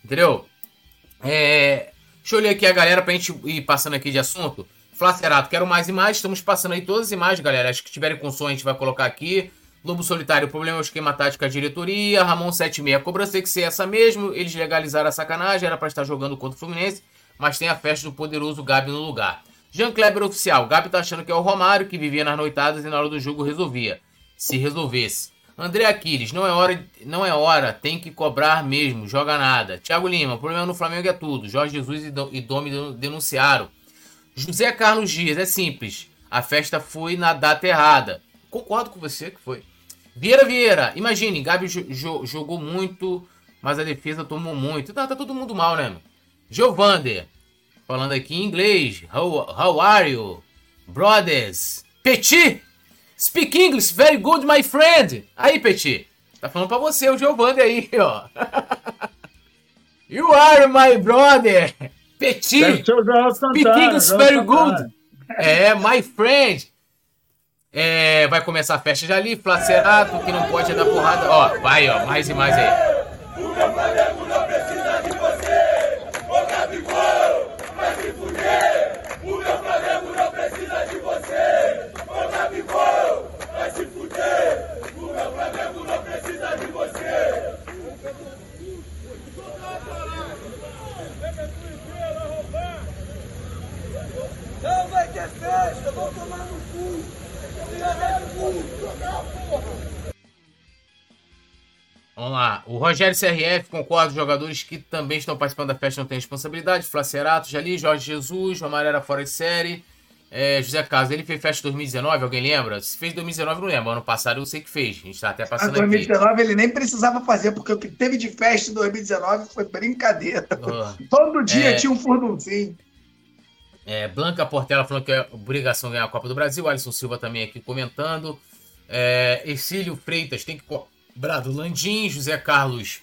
Entendeu? É, Deixa eu ler aqui a galera pra gente ir passando aqui de assunto. Flacerato, quero mais imagens. Estamos passando aí todas as imagens, galera. Acho que tiverem com som a gente vai colocar aqui. Lobo Solitário, o problema é o esquema tático da diretoria. Ramon 76, a cobrança tem que ser essa mesmo. Eles legalizaram a sacanagem, era para estar jogando contra o Fluminense, mas tem a festa do poderoso Gabi no lugar. Jean Kleber oficial, Gabi tá achando que é o Romário que vivia nas noitadas e na hora do jogo resolvia. Se resolvesse. André Aquiles, não é hora, não é hora, tem que cobrar mesmo, joga nada. Thiago Lima, problema no Flamengo é tudo. Jorge Jesus e Domi denunciaram. José Carlos Dias, é simples. A festa foi na data errada. Concordo com você que foi. Vieira Vieira, imagine, Gabi jogou muito, mas a defesa tomou muito. Tá, tá todo mundo mal, né? Giovander, falando aqui em inglês. How, how are you? Brothers. Petit, speak English very good, my friend. Aí, Petit, tá falando pra você, o Giovander aí, ó. <laughs> you are my brother. Petit, speak English very good. É, my friend. É, vai começar a festa já ali, Flacerato, que não pode dar porrada. Ó, vai, ó, mais e mais aí. O meu Flamengo não precisa de você, ô Gabigol, vai se fuder. O meu Flamengo não precisa de você, ô Gabigol, vai se fuder. O meu Flamengo não precisa de você. Não vai ter festa, vou tomar no cu. Vamos lá. O Rogério CRF concorda os jogadores que também estão participando da festa não têm responsabilidade. Flacerato, Jali, Jorge Jesus, Romário era fora de série. É, José Carlos, ele fez festa em 2019, alguém lembra? Se fez em 2019, não lembro. Ano passado eu sei que fez. A gente tá até passando aqui. Em 2019 ele nem precisava fazer, porque o que teve de festa em 2019 foi brincadeira. Oh, Todo dia é... tinha um furdunzinho. É, Blanca Portela falando que é obrigação ganhar a Copa do Brasil. Alisson Silva também aqui comentando. É, Ercílio Freitas tem que cobrar do Landim. José Carlos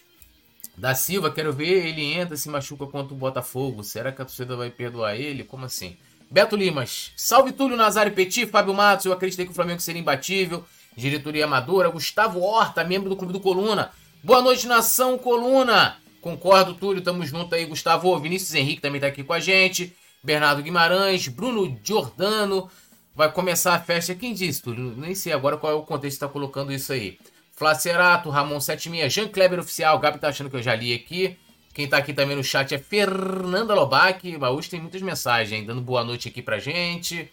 da Silva, quero ver ele entra se machuca contra o Botafogo. Será que a torcida vai perdoar ele? Como assim? Beto Limas, salve Túlio Nazário Petit, Fábio Matos. Eu acreditei que o Flamengo seria imbatível. Diretoria amadora. Gustavo Horta, membro do Clube do Coluna. Boa noite, nação Coluna. Concordo, Túlio. Tamo junto aí, Gustavo. Vinícius Henrique também tá aqui com a gente. Bernardo Guimarães, Bruno Giordano. Vai começar a festa. Quem disse, Túlio? Nem sei agora qual é o contexto que está colocando isso aí. Flacerato, Ramon 76, Jean Kleber Oficial. Gabi tá achando que eu já li aqui. Quem tá aqui também no chat é Fernanda Lobac. Hoje tem muitas mensagens, dando boa noite aqui pra gente.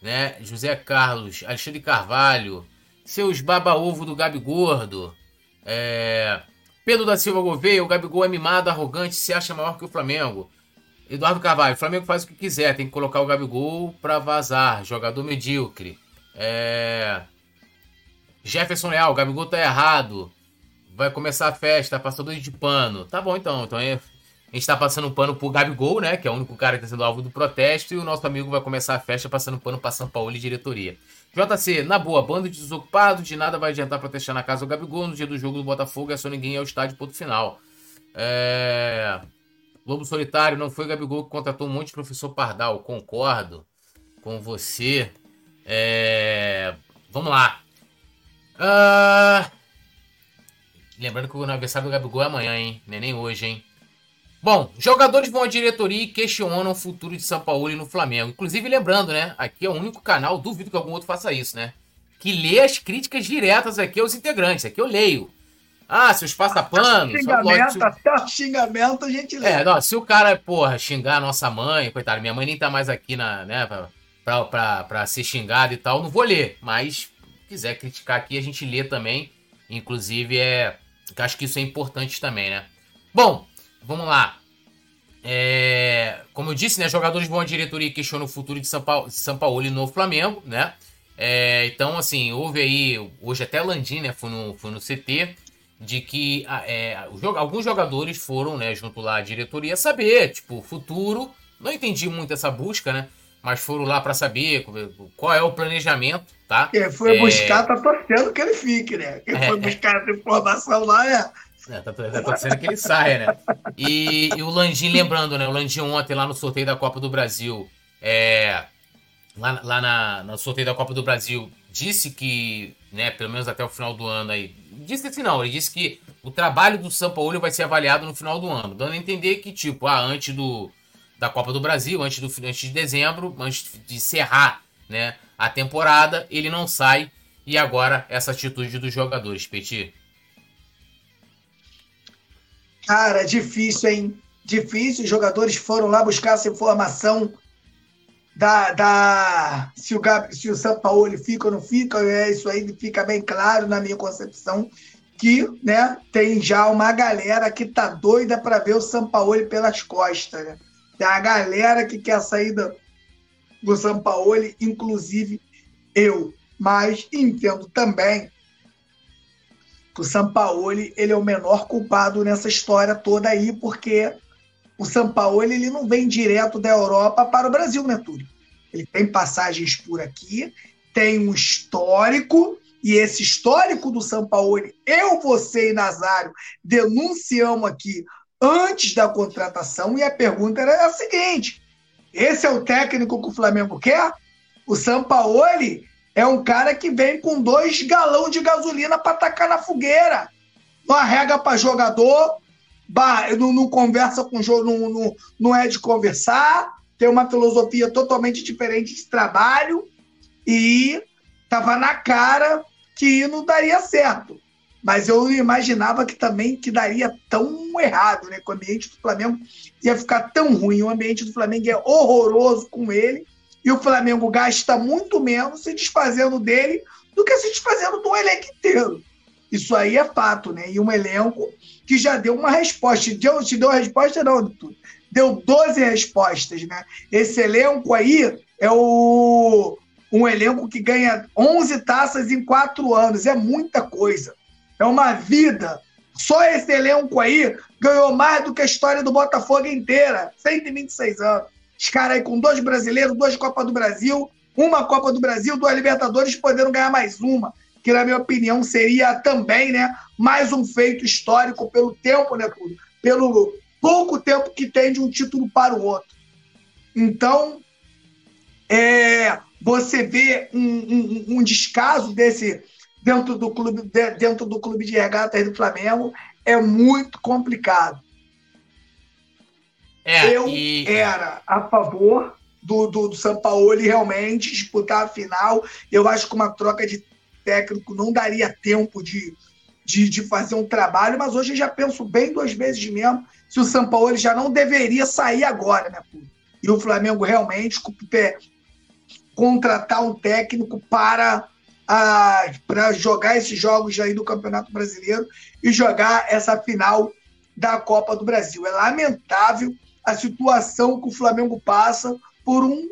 Né? José Carlos, Alexandre Carvalho, seus baba-ovo do Gabi Gordo. É... Pedro da Silva Gouveia, o Gabigol é mimado, arrogante, se acha maior que o Flamengo. Eduardo Carvalho, o Flamengo faz o que quiser, tem que colocar o Gabigol para vazar, jogador medíocre. É... Jefferson Leal, Gabigol tá errado. Vai começar a festa, passador de pano. Tá bom então, então é... a gente tá passando pano pro Gabigol, né, que é o único cara que tá sendo alvo do protesto, e o nosso amigo vai começar a festa passando pano pra São Paulo e diretoria. JC, na boa, bando de desocupados, de nada vai adiantar protestar na casa do Gabigol, no dia do jogo do Botafogo é só ninguém ao estádio, ponto final. É... Lobo Solitário, não foi o Gabigol que contratou um monte de professor Pardal. Concordo com você. É... Vamos lá. Uh... Lembrando que o aniversário do Gabigol é amanhã, hein? Não é nem hoje, hein? Bom, jogadores vão à diretoria e questionam o futuro de São Paulo e no Flamengo. Inclusive, lembrando, né? Aqui é o único canal, duvido que algum outro faça isso, né? Que lê as críticas diretas aqui aos integrantes. Aqui eu leio. Ah, se os passa-pano. Xingamento, até o xingamento a gente lê. É, não, se o cara, porra, xingar a nossa mãe, coitado, minha mãe nem tá mais aqui na, né, pra, pra, pra, pra ser xingada e tal, não vou ler. Mas, quiser criticar aqui, a gente lê também. Inclusive, é. Acho que isso é importante também, né? Bom, vamos lá. É, como eu disse, né, jogadores vão à diretoria e questionam o futuro de São Paulo, São Paulo e no Flamengo, né? É, então, assim, houve aí, hoje até Landim, né, foi no, foi no CT, de que ah, é, alguns jogadores foram, né, junto lá à diretoria, saber, tipo, futuro. Não entendi muito essa busca, né? Mas foram lá para saber qual é o planejamento, tá? Quem foi é... buscar tá torcendo que ele fique, né? Quem é, foi buscar essa informação lá é. É, tá, tá torcendo que ele saia, né? E, e, o Landim, lembrando, né? O Landim ontem lá no sorteio da Copa do Brasil, é, lá, lá na, no sorteio da Copa do Brasil, disse que, né, pelo menos até o final do ano aí, disse assim não, ele disse que o trabalho do São Paulo vai ser avaliado no final do ano, dando a entender que, tipo, ah, antes do, da Copa do Brasil, antes, do, antes de dezembro, antes de encerrar né, a temporada, ele não sai. E agora essa atitude dos jogadores, Petit. Cara, difícil, hein? Difícil. Os jogadores foram lá buscar essa informação da, da se o Gabi, se o São Paulo fica ou não fica. É isso aí fica bem claro na minha concepção que, né, tem já uma galera que tá doida para ver o São Paulo pelas costas, né? Tem a galera que quer sair do, do São Paulo, inclusive eu. Mas entendo também que o Sampaoli ele é o menor culpado nessa história toda aí, porque o Sampaoli ele não vem direto da Europa para o Brasil, né, Túlio? Ele tem passagens por aqui, tem um histórico, e esse histórico do Sampaoli, eu, você e Nazário denunciamos aqui antes da contratação, e a pergunta era a seguinte: esse é o técnico que o Flamengo quer? O Sampaoli é um cara que vem com dois galão de gasolina para tacar na fogueira. Não arrega para jogador, não, não, conversa com o jogo, não, não, não é de conversar, tem uma filosofia totalmente diferente de trabalho e tava na cara que não daria certo. Mas eu imaginava que também que daria tão errado, né? Que o ambiente do Flamengo ia ficar tão ruim. O ambiente do Flamengo é horroroso com ele e o Flamengo gasta muito menos se desfazendo dele do que se desfazendo do elenco inteiro. Isso aí é fato, né? E um elenco que já deu uma resposta. Deu, te deu resposta, não, Deu 12 respostas, né? Esse elenco aí é o, um elenco que ganha 11 taças em quatro anos. É muita coisa. É uma vida. Só esse elenco aí ganhou mais do que a história do Botafogo inteira. 126 anos. Os caras aí com dois brasileiros, duas Copas do Brasil, uma Copa do Brasil, duas Libertadores, podendo ganhar mais uma. Que, na minha opinião, seria também né, mais um feito histórico pelo tempo, né, tudo? Pelo pouco tempo que tem de um título para o outro. Então, é, você vê um, um, um, descaso desse dentro do clube dentro do clube de regatas do Flamengo é muito complicado. É, eu e... era a favor do, do, do São Paulo realmente disputar a final. Eu acho que uma troca de técnico não daria tempo de, de, de fazer um trabalho, mas hoje eu já penso bem duas vezes mesmo se o São Paulo já não deveria sair agora, né, E o Flamengo realmente contratar um técnico para, para jogar esses jogos aí do Campeonato Brasileiro e jogar essa final da Copa do Brasil. É lamentável a situação que o Flamengo passa por um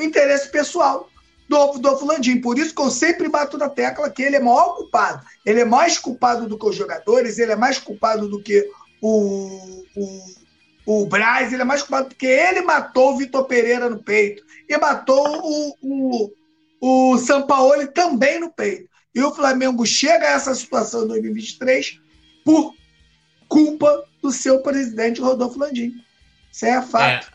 interesse pessoal do, do Landim. Por isso que eu sempre bato na tecla que ele é maior culpado. Ele é mais culpado do que os jogadores, ele é mais culpado do que o, o, o Braz, ele é mais culpado porque ele matou o Vitor Pereira no peito e matou o, o, o Sampaoli também no peito. E o Flamengo chega a essa situação em 2023 por culpa do seu presidente Rodolfo Landim. Isso é fato.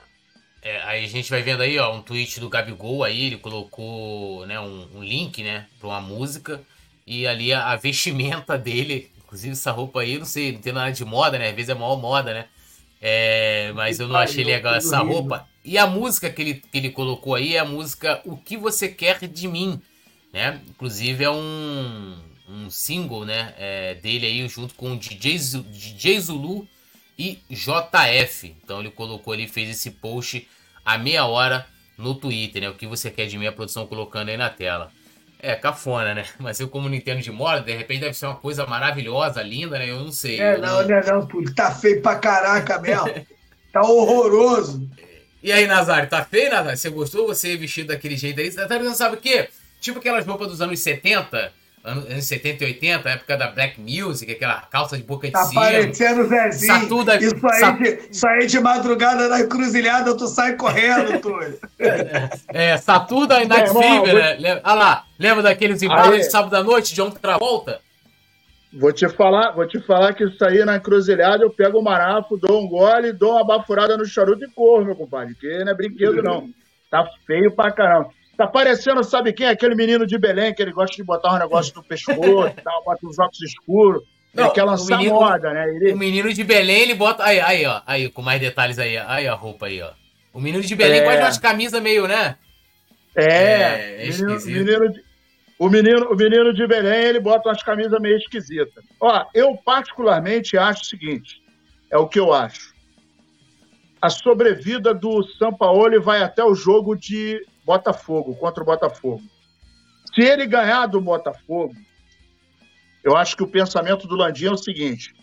É, é, aí a gente vai vendo aí, ó, um tweet do Gabigol aí, ele colocou né, um, um link, né, para uma música, e ali a, a, vestimenta dele, inclusive essa roupa aí, não sei, não tem nada de moda, né? Às vezes é maior moda, né? É, mas eu não achei legal essa roupa. E a música que ele, que ele colocou aí é a música O Que Você Quer de Mim, né? Inclusive é um, um single, né, é, dele aí junto com o DJ, DJ Zulu e JF. Então ele colocou ali, fez esse post a meia hora no Twitter, né? O que você quer de mim, a produção colocando aí na tela. É, cafona, né? <laughs> Mas eu, como não entendo de moda, de repente deve ser uma coisa maravilhosa, linda, né? Eu não sei. É, não, não, não, não, tá feio pra caraca mesmo. tá horroroso. <laughs> E aí, Nazário, tá feio, Nazário? Você gostou? Você vestido daquele jeito aí? Você tá pensando, sabe o quê? Tipo aquelas roupas dos anos 70, anos 70 e 80, época da Black Music, aquela calça de boca de tá sino. Tá parecendo Zezinho. Satuda, isso, aí sat... de, isso aí de madrugada na encruzilhada, tu sai correndo, Túlio. é, é, Saturda e Night Fever, né? Olha lá, lembra daqueles embalos de sábado à noite, de ontem Travolta? Vou te falar, vou te falar que isso aí na encruzilhada eu pego o marafo, dou um gole, dou uma bafurada no charuto e corro, meu compadre, que não é brinquedo não. Tá feio pra caramba. Tá parecendo, sabe quem? Aquele menino de Belém que ele gosta de botar um negócio no pescoço, tal, bota uns óculos escuros. Não, ele quer lançar menino, moda, né? Ele... O menino de Belém, ele bota. Aí, aí, ó. Aí, com mais detalhes aí. Aí a roupa aí, ó. O menino de Belém é... gosta de umas camisas meio, né? É, é, é menino, menino de, o, menino, o menino de Belém, ele bota umas camisas meio esquisitas. Ó, eu particularmente acho o seguinte, é o que eu acho. A sobrevida do São Paulo vai até o jogo de Botafogo, contra o Botafogo. Se ele ganhar do Botafogo, eu acho que o pensamento do Landim é o seguinte: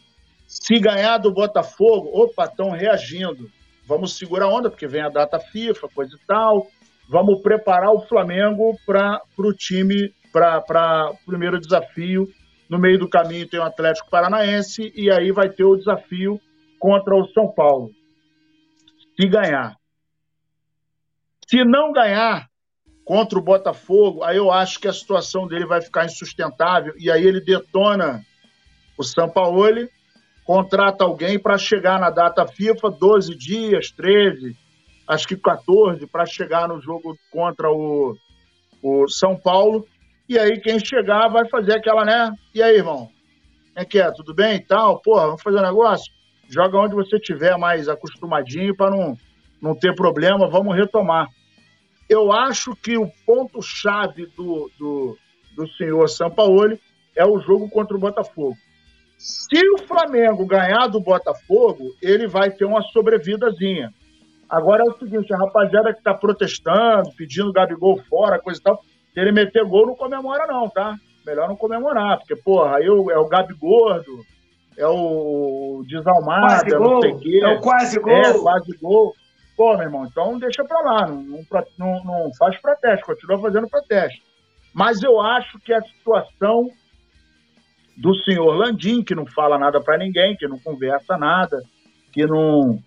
se ganhar do Botafogo, opa, estão reagindo. Vamos segurar a onda, porque vem a data FIFA, coisa e tal. Vamos preparar o Flamengo para o time, para o primeiro desafio. No meio do caminho tem o Atlético Paranaense e aí vai ter o desafio contra o São Paulo. Se ganhar. Se não ganhar contra o Botafogo, aí eu acho que a situação dele vai ficar insustentável e aí ele detona o Sampaoli contrata alguém para chegar na data FIFA 12 dias, 13, acho que 14, para chegar no jogo contra o, o São Paulo. E aí quem chegar vai fazer aquela, né? E aí, irmão? É que é? Tudo bem e tal? Porra, vamos fazer um negócio? Joga onde você tiver mais acostumadinho para não, não ter problema, vamos retomar. Eu acho que o ponto-chave do, do, do senhor Sampaoli é o jogo contra o Botafogo. Se o Flamengo ganhar do Botafogo, ele vai ter uma sobrevidazinha. Agora é o seguinte, a rapaziada que tá protestando, pedindo Gabigol fora, coisa e tal, se ele meter gol, não comemora não, tá? Melhor não comemorar, porque, porra, aí é o Gabi Gordo, é o desalmado, é não sei o quê. É o quase gol. É, quase gol. Pô, meu irmão, então deixa pra lá, não, não, não faz protesto, continua fazendo protesto. Mas eu acho que a situação do senhor Landim, que não fala nada para ninguém, que não conversa nada, que não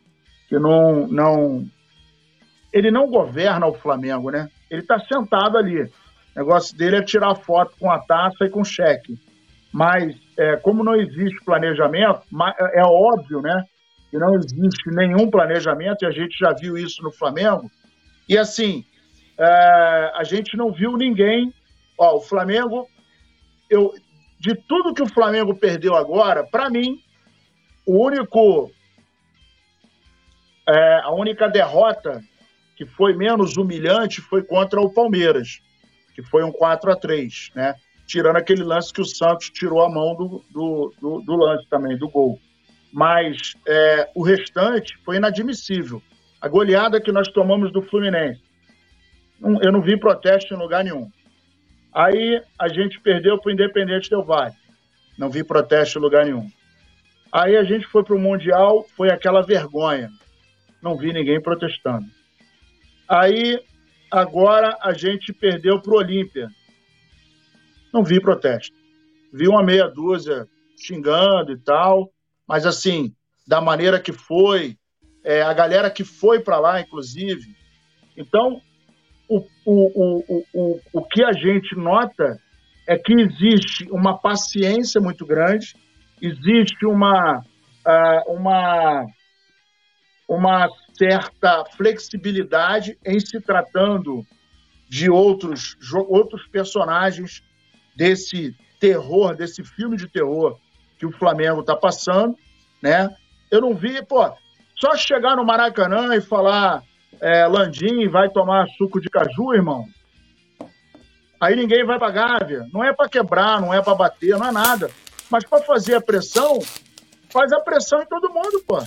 que não não ele não governa o Flamengo, né? Ele está sentado ali. O negócio dele é tirar foto com a taça e com cheque. Mas é, como não existe planejamento, é, é óbvio, né? Que não existe nenhum planejamento, e a gente já viu isso no Flamengo. E assim, é, a gente não viu ninguém. Ó, o Flamengo, eu, de tudo que o Flamengo perdeu agora, para mim, o único é, a única derrota que foi menos humilhante foi contra o Palmeiras, que foi um 4 a 3 né? Tirando aquele lance que o Santos tirou a mão do, do, do, do lance também, do gol. Mas é, o restante foi inadmissível. A goleada que nós tomamos do Fluminense. Eu não vi protesto em lugar nenhum. Aí a gente perdeu para o Independente Del Vale. Não vi protesto em lugar nenhum. Aí a gente foi para o Mundial, foi aquela vergonha. Não vi ninguém protestando. Aí agora a gente perdeu para o Olímpia. Não vi protesto. Vi uma meia dúzia xingando e tal, mas assim, da maneira que foi, é, a galera que foi para lá, inclusive. Então, o, o, o, o, o que a gente nota é que existe uma paciência muito grande, existe uma, uh, uma, uma certa flexibilidade em se tratando de outros, outros personagens desse terror, desse filme de terror que o Flamengo está passando, né? Eu não vi, pô, só chegar no Maracanã e falar é, Landim vai tomar suco de caju, irmão. Aí ninguém vai para Gávea. Não é para quebrar, não é para bater, não é nada. Mas para fazer a pressão, faz a pressão em todo mundo, pô.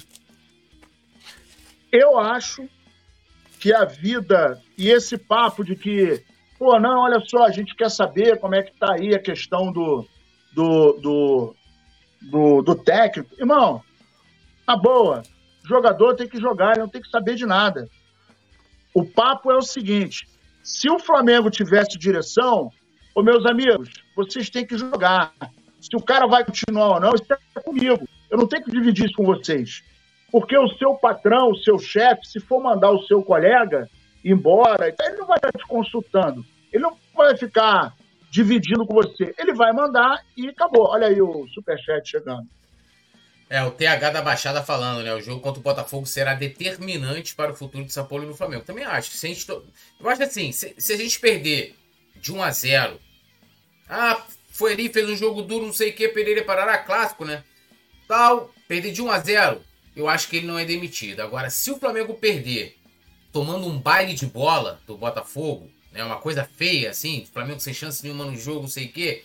Eu acho que a vida e esse papo de que, pô, não, olha só, a gente quer saber como é que tá aí a questão do, do, do, do, do técnico. Irmão, na boa, jogador tem que jogar, ele não tem que saber de nada. O papo é o seguinte: se o Flamengo tivesse direção, ô meus amigos, vocês têm que jogar. Se o cara vai continuar ou não, isso é comigo. Eu não tenho que dividir isso com vocês. Porque o seu patrão, o seu chefe, se for mandar o seu colega embora, ele não vai estar te consultando. Ele não vai ficar dividindo com você. Ele vai mandar e acabou. Olha aí o superchat chegando. É, o TH da Baixada falando, né? O jogo contra o Botafogo será determinante para o futuro de São Paulo e no Flamengo. Também acho. Se a gente to... Eu acho assim, se, se, a gente perder de 1 a 0 Ah, foi ali, fez um jogo duro, não sei o que, Pereira Parará, clássico, né? Tal, perder de 1 a 0 eu acho que ele não é demitido. Agora, se o Flamengo perder tomando um baile de bola do Botafogo, né? Uma coisa feia, assim, Flamengo sem chance nenhuma no jogo, não sei o quê.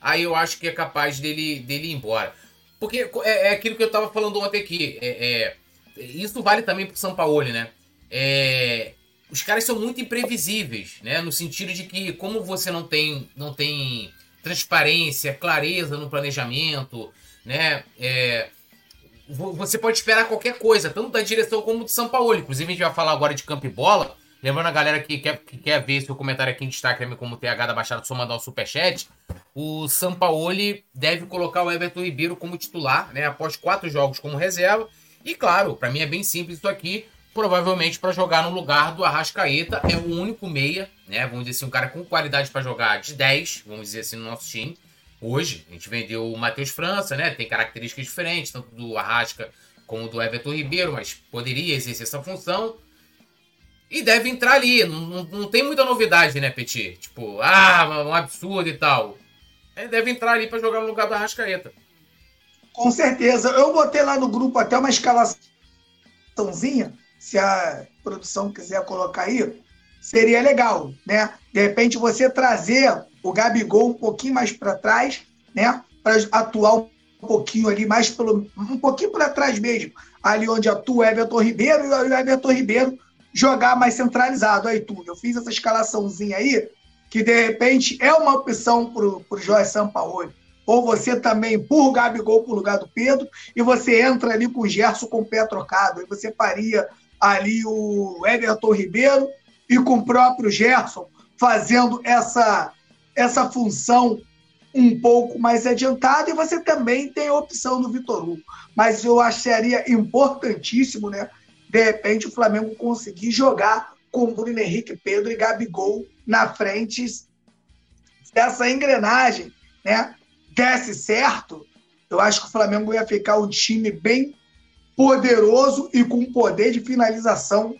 Aí eu acho que é capaz dele, dele ir embora. Porque é, é aquilo que eu tava falando ontem aqui. É, é, isso vale também pro São Paulo, né? É, os caras são muito imprevisíveis, né? No sentido de que, como você não tem, não tem transparência, clareza no planejamento, né? É, você pode esperar qualquer coisa, tanto da direção como do São Paulo. Inclusive, a gente vai falar agora de campo e bola. Lembrando a galera que quer, que quer ver seu comentário aqui em destaque como TH da Baixada, só mandar um superchat. O Sampaoli deve colocar o Everton Ribeiro como titular, né? Após quatro jogos como reserva. E claro, para mim é bem simples isso aqui. Provavelmente para jogar no lugar do Arrascaeta. É o único meia, né? Vamos dizer assim, um cara com qualidade para jogar de 10, vamos dizer assim, no nosso time. Hoje, a gente vendeu o Matheus França, né? Tem características diferentes, tanto do Arrasca como do Everton Ribeiro, mas poderia exercer essa função. E deve entrar ali. Não, não, tem muita novidade, né, Petit? Tipo, ah, um absurdo e tal. Ele deve entrar ali para jogar no lugar do Arrascaeta. Com certeza. Eu botei lá no grupo até uma escalaçãozinha, se a produção quiser colocar aí, seria legal, né? De repente você trazer o Gabigol um pouquinho mais para trás, né? Para atuar um pouquinho ali, mais pelo. um pouquinho para trás mesmo, ali onde atua o Everton Ribeiro, e o Everton Ribeiro jogar mais centralizado. Aí, tudo. Eu fiz essa escalaçãozinha aí, que de repente é uma opção para o Jorge Sampaoli. Ou você também empurra o Gabigol para o lugar do Pedro e você entra ali com o Gerson com o pé trocado. Aí você faria ali o Everton Ribeiro e com o próprio Gerson fazendo essa, essa função um pouco mais adiantada. E você também tem a opção do Vitor Hugo. Mas eu acharia importantíssimo, né? De repente, o Flamengo conseguir jogar com Bruno Henrique, Pedro e Gabigol na frente. Se essa engrenagem né, desse certo, eu acho que o Flamengo ia ficar um time bem poderoso e com um poder de finalização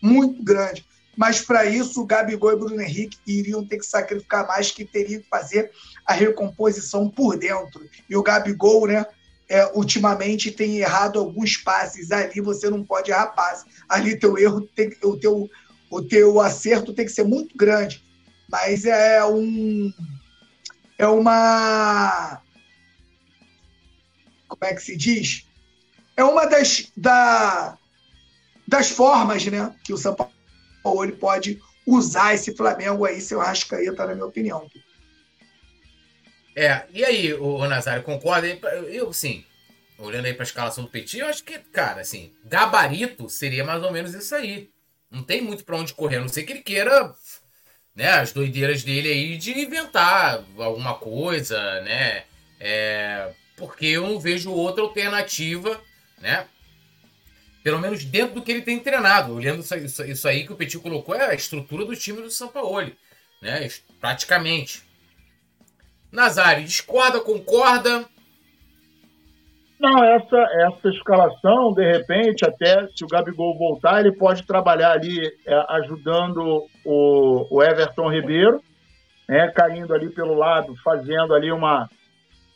muito grande. Mas para isso, o Gabigol e o Bruno Henrique iriam ter que sacrificar mais, que teriam que fazer a recomposição por dentro. E o Gabigol, né, é, ultimamente tem errado alguns passes. Ali você não pode errar passe. Ali teu erro, tem, o, teu, o teu acerto tem que ser muito grande. Mas é um. É uma. Como é que se diz? É uma das, da, das formas né, que o São Paulo ele pode usar esse Flamengo aí, seu Arrascaeta, na minha opinião. É, e aí, o Nazário, concorda? Eu, sim, olhando aí pra escalação do Petit, eu acho que, cara, assim, gabarito seria mais ou menos isso aí. Não tem muito pra onde correr, a não ser que ele queira, né, as doideiras dele aí de inventar alguma coisa, né, é, porque eu não vejo outra alternativa, né, pelo menos dentro do que ele tem treinado. Olhando isso, isso aí que o Petit colocou, é a estrutura do time do São Paulo, né, praticamente. Nazário, discorda, concorda? Não, essa, essa escalação, de repente, até se o Gabigol voltar, ele pode trabalhar ali é, ajudando o, o Everton Ribeiro, né, caindo ali pelo lado, fazendo ali uma,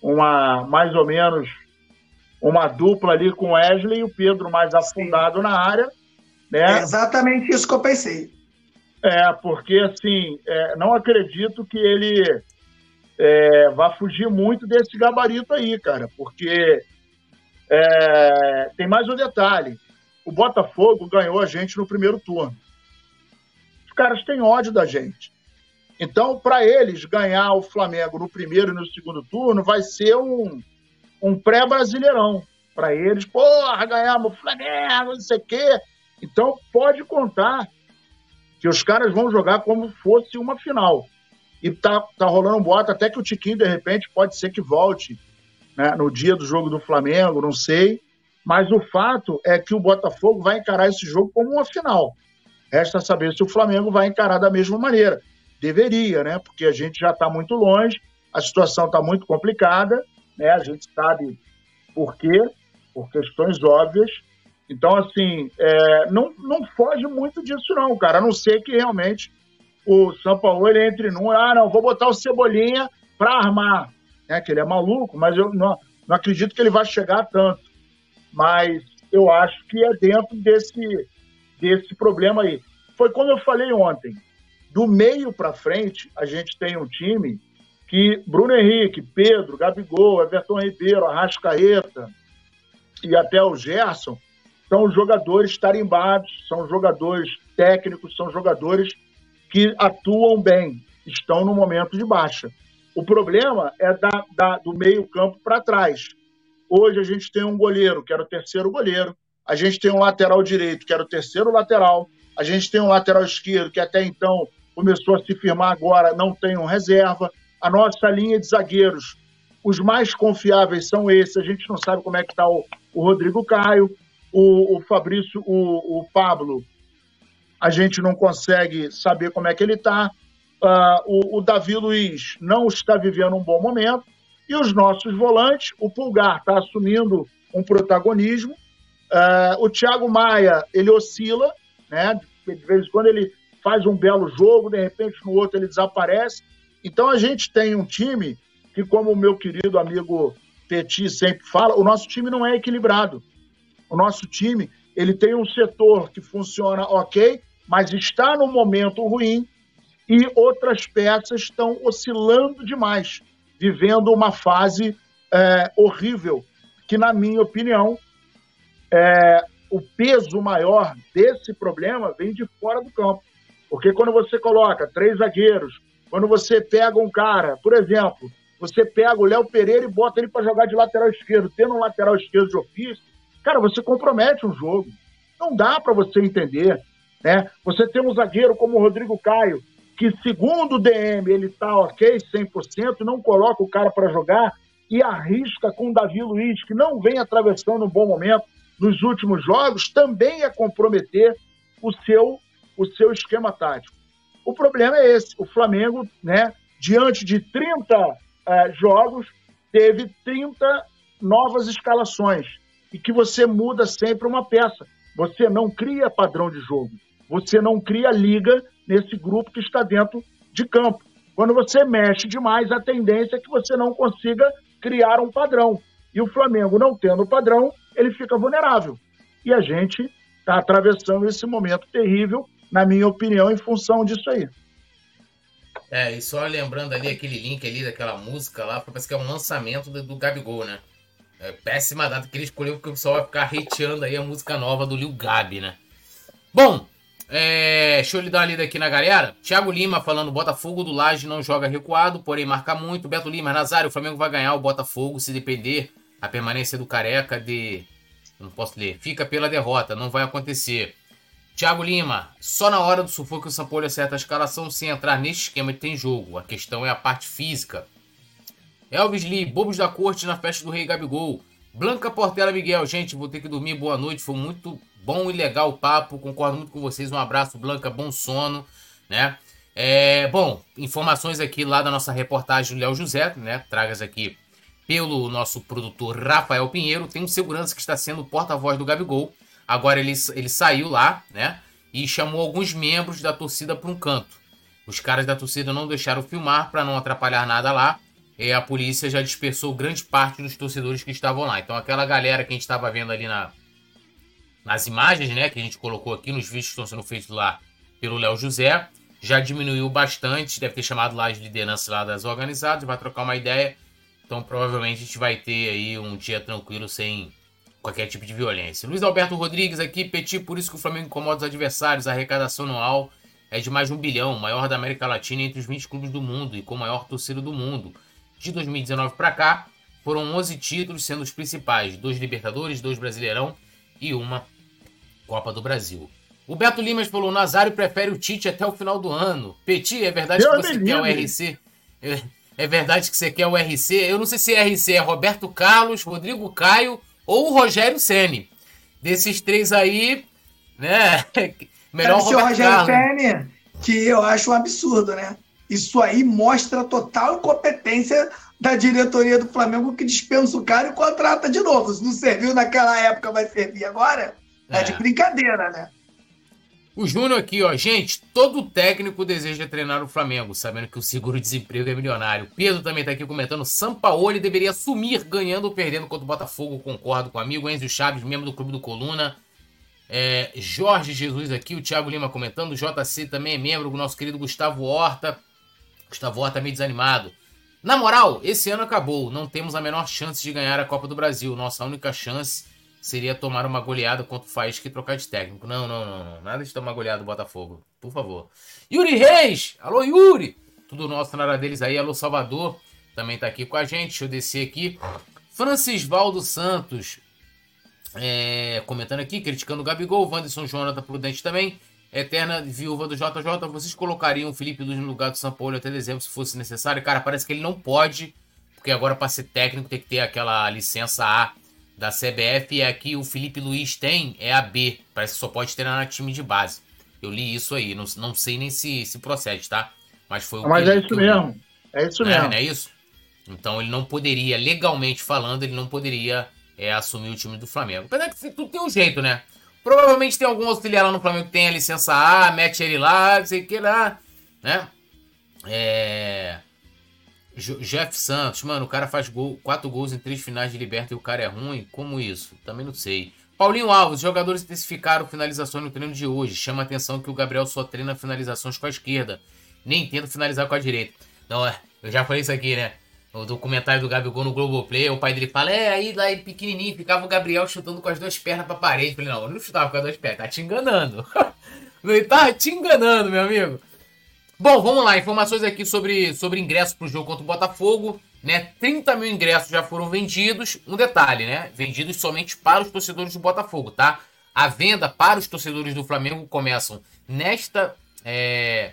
uma mais ou menos uma dupla ali com o Wesley e o Pedro mais afundado Sim. na área. Né? É exatamente isso que eu pensei. É, porque assim, é, não acredito que ele é, vai fugir muito desse gabarito aí, cara, porque é, tem mais um detalhe: o Botafogo ganhou a gente no primeiro turno. Os caras têm ódio da gente. Então, para eles, ganhar o Flamengo no primeiro e no segundo turno vai ser um, um pré-brasileirão. Para eles, porra, ganhamos o Flamengo, não sei o quê. Então, pode contar que os caras vão jogar como fosse uma final. E tá, tá rolando um boato até que o Tiquinho, de repente, pode ser que volte né, no dia do jogo do Flamengo, não sei. Mas o fato é que o Botafogo vai encarar esse jogo como uma final. Resta saber se o Flamengo vai encarar da mesma maneira. Deveria, né? Porque a gente já está muito longe, a situação está muito complicada, né? A gente sabe por quê, por questões óbvias. Então, assim, é, não, não foge muito disso, não, cara. A não ser que realmente o São Paulo ele entre num, ah, não, vou botar o Cebolinha para armar, né? Que ele é maluco, mas eu não, não acredito que ele vai chegar tanto. Mas eu acho que é dentro desse desse problema aí. Foi como eu falei ontem. Do meio para frente, a gente tem um time que Bruno Henrique, Pedro, Gabigol, Everton Ribeiro, Arrascaeta e até o Gerson são jogadores tarimbados, são jogadores técnicos, são jogadores que atuam bem, estão no momento de baixa. O problema é da, da do meio-campo para trás. Hoje a gente tem um goleiro, que era o terceiro goleiro, a gente tem um lateral direito, que era o terceiro lateral, a gente tem um lateral esquerdo, que até então começou a se firmar, agora não tem um reserva. A nossa linha de zagueiros, os mais confiáveis são esses, a gente não sabe como é que está o, o Rodrigo Caio, o, o Fabrício, o, o Pablo, a gente não consegue saber como é que ele está. Uh, o, o, Davi Luiz não está vivendo um bom momento. E os nossos volantes, o Pulgar está assumindo um protagonismo. Uh, o Thiago Maia, ele oscila, né? De vez em quando ele faz um belo jogo, de repente no outro ele desaparece. Então a gente tem um time que, como o meu querido amigo Petit sempre fala, o nosso time não é equilibrado. O nosso time ele tem um setor que funciona ok, mas está no momento ruim e outras peças estão oscilando demais, vivendo uma fase é, horrível, que, na minha opinião, é, o peso maior desse problema vem de fora do campo. Porque quando você coloca três zagueiros, quando você pega um cara, por exemplo, você pega o Léo Pereira e bota ele para jogar de lateral esquerdo, tendo um lateral esquerdo de ofício, cara, você compromete um jogo. Não dá para você entender. Né? Você tem um zagueiro como o Rodrigo Caio, que segundo o DM ele está ok, 100%, não coloca o cara para jogar e arrisca com o Davi Luiz, que não vem atravessando um bom momento nos últimos jogos, também é comprometer o seu, o seu esquema tático. O problema é esse, o Flamengo, né, diante de 30 uh, eh, jogos, teve 30 novas escalações, e que você muda sempre uma peça. Você não cria padrão de jogo. Você não cria liga nesse grupo que está dentro de campo. Quando você mexe demais, a tendência é que você não consiga criar um padrão. E o Flamengo, não tendo padrão, ele fica vulnerável. E a gente está atravessando esse momento terrível, na minha opinião, em função disso aí. É, e só lembrando ali aquele link ali daquela música lá, parece que é um lançamento do, do Gabigol, né? É péssima data que ele escolheu porque o pessoal vai ficar hateando aí a música nova do Lil Gabi, né? Bom, é, deixa eu lhe dar uma lida aqui na galera. Thiago Lima falando: Botafogo do Laje não joga recuado, porém marca muito. Beto Lima, Nazário, o Flamengo vai ganhar o Botafogo se depender a permanência do Careca de. Não posso ler. Fica pela derrota, não vai acontecer. Thiago Lima, só na hora do sufoco o Sampolho acerta a escalação sem entrar nesse esquema de tem jogo. A questão é a parte física. Elvis Lee, Bobos da Corte na festa do Rei Gabigol. Blanca Portela Miguel, gente, vou ter que dormir. Boa noite, foi muito Bom e legal o papo, concordo muito com vocês. Um abraço, Blanca, bom sono, né? É, bom, informações aqui lá da nossa reportagem do Léo José, né? Tragas aqui pelo nosso produtor Rafael Pinheiro. Tem um segurança que está sendo porta-voz do Gabigol. Agora ele, ele saiu lá, né? E chamou alguns membros da torcida para um canto. Os caras da torcida não deixaram filmar para não atrapalhar nada lá. E a polícia já dispersou grande parte dos torcedores que estavam lá. Então aquela galera que a gente estava vendo ali na, nas imagens, né, que a gente colocou aqui nos vídeos que estão sendo feitos lá pelo Léo José, já diminuiu bastante, deve ter chamado lá as lideranças lá das organizadas, vai trocar uma ideia. Então provavelmente a gente vai ter aí um dia tranquilo sem qualquer tipo de violência. Luiz Alberto Rodrigues aqui, Petit, por isso que o Flamengo incomoda os adversários. A arrecadação anual é de mais de um bilhão, maior da América Latina entre os 20 clubes do mundo e com maior torcida do mundo. De 2019 para cá, foram 11 títulos, sendo os principais: dois Libertadores, dois Brasileirão e uma Copa do Brasil. O Beto Limas falou: Nazário prefere o Tite até o final do ano. Petit, é verdade que você quer o RC? É, é, verdade que você quer o RC? Eu não sei se é RC é Roberto Carlos, Rodrigo Caio ou o Rogério Ceni. Desses três aí, né? <laughs> Melhor Deve o Rogério Ceni, que eu acho um absurdo, né? Isso aí mostra total incompetência da diretoria do Flamengo que dispensa o cara e contrata de novo. Se não serviu naquela época, vai servir agora? É, é de brincadeira, né? O Júnior aqui, ó. Gente, todo técnico deseja treinar o Flamengo, sabendo que o seguro-desemprego é milionário. Pedro também tá aqui comentando. Sampaoli deveria sumir ganhando ou perdendo contra o Botafogo. Concordo com o amigo Enzo Chaves, membro do Clube do Coluna. É, Jorge Jesus aqui, o Thiago Lima comentando. O JC também é membro, o nosso querido Gustavo Horta. Gustavo Horta meio desanimado. Na moral, esse ano acabou. Não temos a menor chance de ganhar a Copa do Brasil. Nossa única chance seria tomar uma goleada contra o Faísca e trocar de técnico. Não, não, não, não. Nada de tomar goleada do Botafogo. Por favor. Yuri Reis! Alô, Yuri! Tudo nosso na deles aí. Alô, Salvador. Também tá aqui com a gente. Deixa eu descer aqui. Francisvaldo Santos. É, comentando aqui, criticando o Gabigol. Wanderson Jonathan Prudente também. Eterna viúva do JJ. Vocês colocariam o Felipe Luiz no lugar do São Paulo até dezembro se fosse necessário? Cara, parece que ele não pode. Porque agora, para ser técnico, tem que ter aquela licença A da CBF. E aqui o Felipe Luiz tem é a B. Parece que só pode treinar na time de base. Eu li isso aí. Não, não sei nem se, se procede, tá? Mas foi o Mas que, é isso mesmo. É isso mesmo. É, não é isso? Então ele não poderia, legalmente falando, ele não poderia é, assumir o time do Flamengo. Apesar que tudo tem um jeito, né? Provavelmente tem algum auxiliar lá no Flamengo que tem a licença A, mete ele lá, não sei o que lá, né? É... Jeff Santos, mano, o cara faz gol, quatro gols em três finais de liberta e o cara é ruim? Como isso? Também não sei. Paulinho Alves, jogadores intensificaram finalizações no treino de hoje. Chama a atenção que o Gabriel só treina finalizações com a esquerda. Nem tenta finalizar com a direita. Não, é, eu já falei isso aqui, né? O documentário do Gabigol no Globoplay, o pai dele fala, é, aí lá pequenininho, ficava o Gabriel chutando com as duas pernas pra parede. Falei, não, eu não chutava com as duas pernas, tá te enganando. <laughs> Ele tá te enganando, meu amigo. Bom, vamos lá, informações aqui sobre, sobre ingressos pro jogo contra o Botafogo. Né? 30 mil ingressos já foram vendidos. Um detalhe, né? Vendidos somente para os torcedores do Botafogo, tá? A venda para os torcedores do Flamengo começam nesta. É,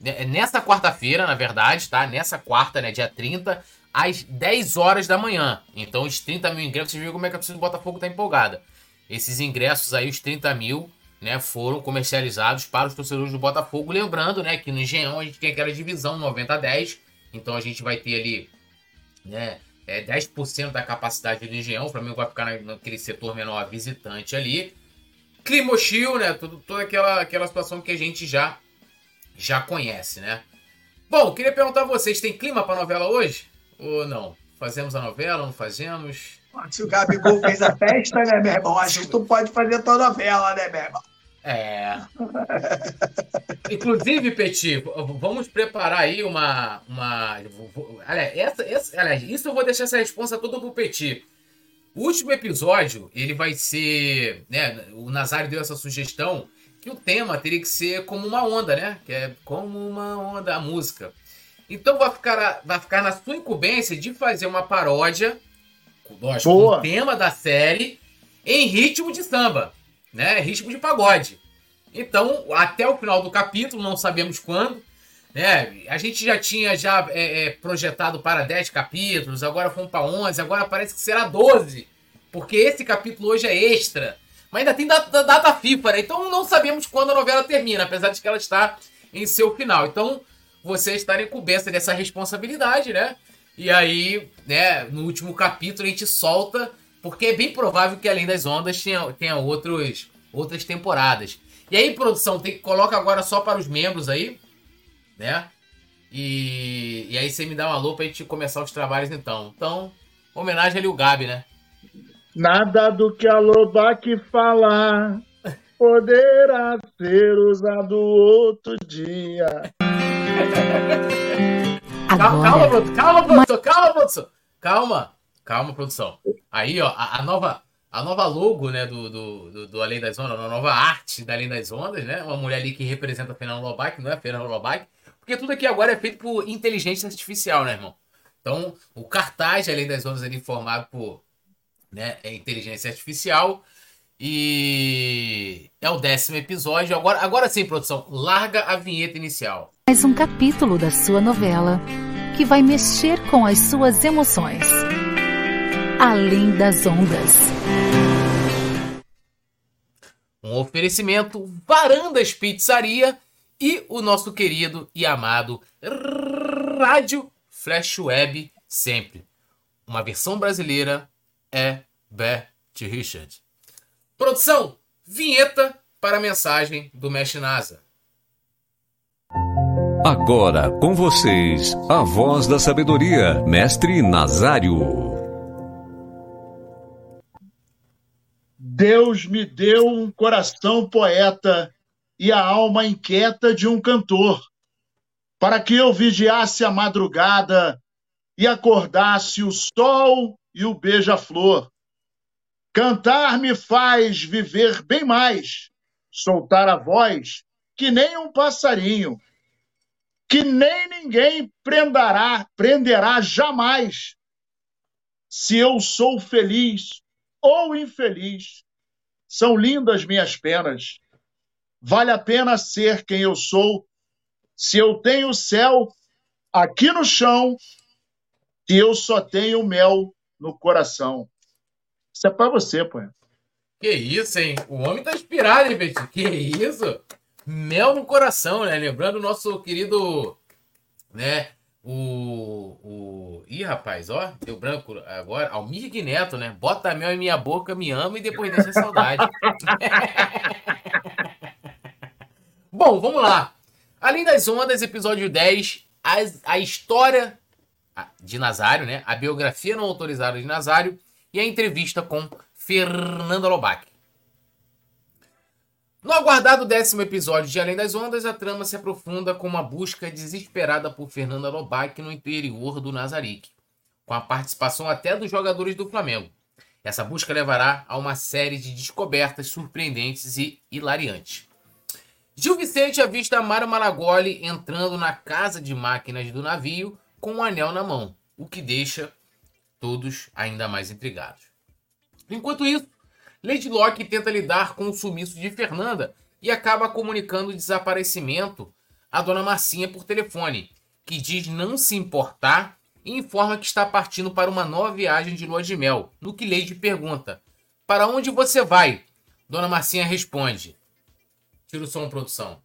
nesta quarta-feira, na verdade, tá? Nessa quarta, né? Dia 30, às 10 horas da manhã. Então, os 30 mil ingressos, vocês viram como é que a torcida do Botafogo tá empolgada. Esses ingressos aí, os 30 mil, né, foram comercializados para os torcedores do Botafogo. Lembrando, né, que no Engenhão a gente tem aquela divisão 90 a 10. Então a gente vai ter ali, né, é, 10% da capacidade do Engenhão. O Flamengo vai ficar naquele setor menor visitante ali. Clima hostil, né, tudo, toda aquela, aquela situação que a gente já, já conhece, né. Bom, queria perguntar a vocês, tem clima para novela hoje? Ou não? Fazemos a novela, não fazemos? Se o Gabigol fez a festa, né, meu irmão? Acho que tu pode fazer a tua novela, né, meu irmão? É. Inclusive, Petit, vamos preparar aí uma. uma aliás, essa, essa, aliás, isso eu vou deixar essa resposta toda pro Petit. O último episódio, ele vai ser. Né, o Nazário deu essa sugestão que o tema teria que ser como uma onda, né? Que é como uma onda, a música. Então vai ficar, vai ficar na sua incumbência de fazer uma paródia, lógico, com o tema da série, em ritmo de samba né? Ritmo de pagode. Então, até o final do capítulo, não sabemos quando, né? A gente já tinha já é, é, projetado para 10 capítulos, agora fomos para 11, agora parece que será 12, porque esse capítulo hoje é extra. Mas ainda tem data, data FIFA, né? Então não sabemos quando a novela termina, apesar de que ela está em seu final. Então, você está em coberta dessa responsabilidade, né? E aí, né, no último capítulo a gente solta porque é bem provável que Além das Ondas tenha, tenha outros, outras temporadas. E aí, produção, tem que coloca agora só para os membros aí, né? E, e aí você me dá um alô pra gente começar os trabalhos então. Então, homenagem ali o Gabi, né? Nada do que a Lobac falar poderá ser usado outro dia. Agora, calma, produção, calma, produção, calma, produção. Calma. Calma, produção. Aí, ó, a, a, nova, a nova logo, né, do, do, do, do, Além das Ondas, a nova arte da Além das Ondas, né? Uma mulher ali que representa a Fernanda Lobac, não é a Fernanda Lobac. Porque tudo aqui agora é feito por inteligência artificial, né, irmão? Então, o cartaz de Além das Ondas ali formado por né, é inteligência artificial. E é o décimo episódio. Agora, agora sim, produção, larga a vinheta inicial. Mais um capítulo da sua novela que vai mexer com as suas emoções. Além das Ondas. Um oferecimento Varandas Pizzaria e o nosso querido e amado Rádio Flash Web sempre. Uma versão brasileira é Bert Richard. Produção, vinheta para a mensagem do Mestre Nasa. Agora com vocês, a voz da sabedoria, Mestre Nazário. Deus me deu um coração poeta e a alma inquieta de um cantor, para que eu vigiasse a madrugada e acordasse o sol e o beija-flor. Cantar me faz viver bem mais, soltar a voz que nem um passarinho, que nem ninguém prenderá, prenderá jamais. Se eu sou feliz ou infeliz, são lindas minhas penas. Vale a pena ser quem eu sou, se eu tenho céu aqui no chão e eu só tenho mel no coração. Isso é para você, pô. Que isso, hein? O homem tá inspirado, hein, Betinho? Que isso? Mel no coração, né? Lembrando o nosso querido, né? O, o. Ih, rapaz, ó, deu branco agora. Almir Neto, né? Bota mel em minha boca, me ama e depois deixa saudade. <laughs> Bom, vamos lá. Além das ondas, episódio 10, a, a história de Nazário, né? A biografia não autorizada de Nazário e a entrevista com Fernanda Lobac. No aguardado décimo episódio de Além das Ondas, a trama se aprofunda com uma busca desesperada por Fernanda Lobac no interior do Nazarick, com a participação até dos jogadores do Flamengo. Essa busca levará a uma série de descobertas surpreendentes e hilariantes. Gil Vicente avista Mário Malagoli entrando na casa de máquinas do navio com um anel na mão, o que deixa todos ainda mais intrigados. Enquanto isso, Lady Locke tenta lidar com o sumiço de Fernanda e acaba comunicando o desaparecimento a Dona Marcinha por telefone, que diz não se importar e informa que está partindo para uma nova viagem de lua de mel, no que Lady pergunta: Para onde você vai? Dona Marcinha responde: Tira o som, produção.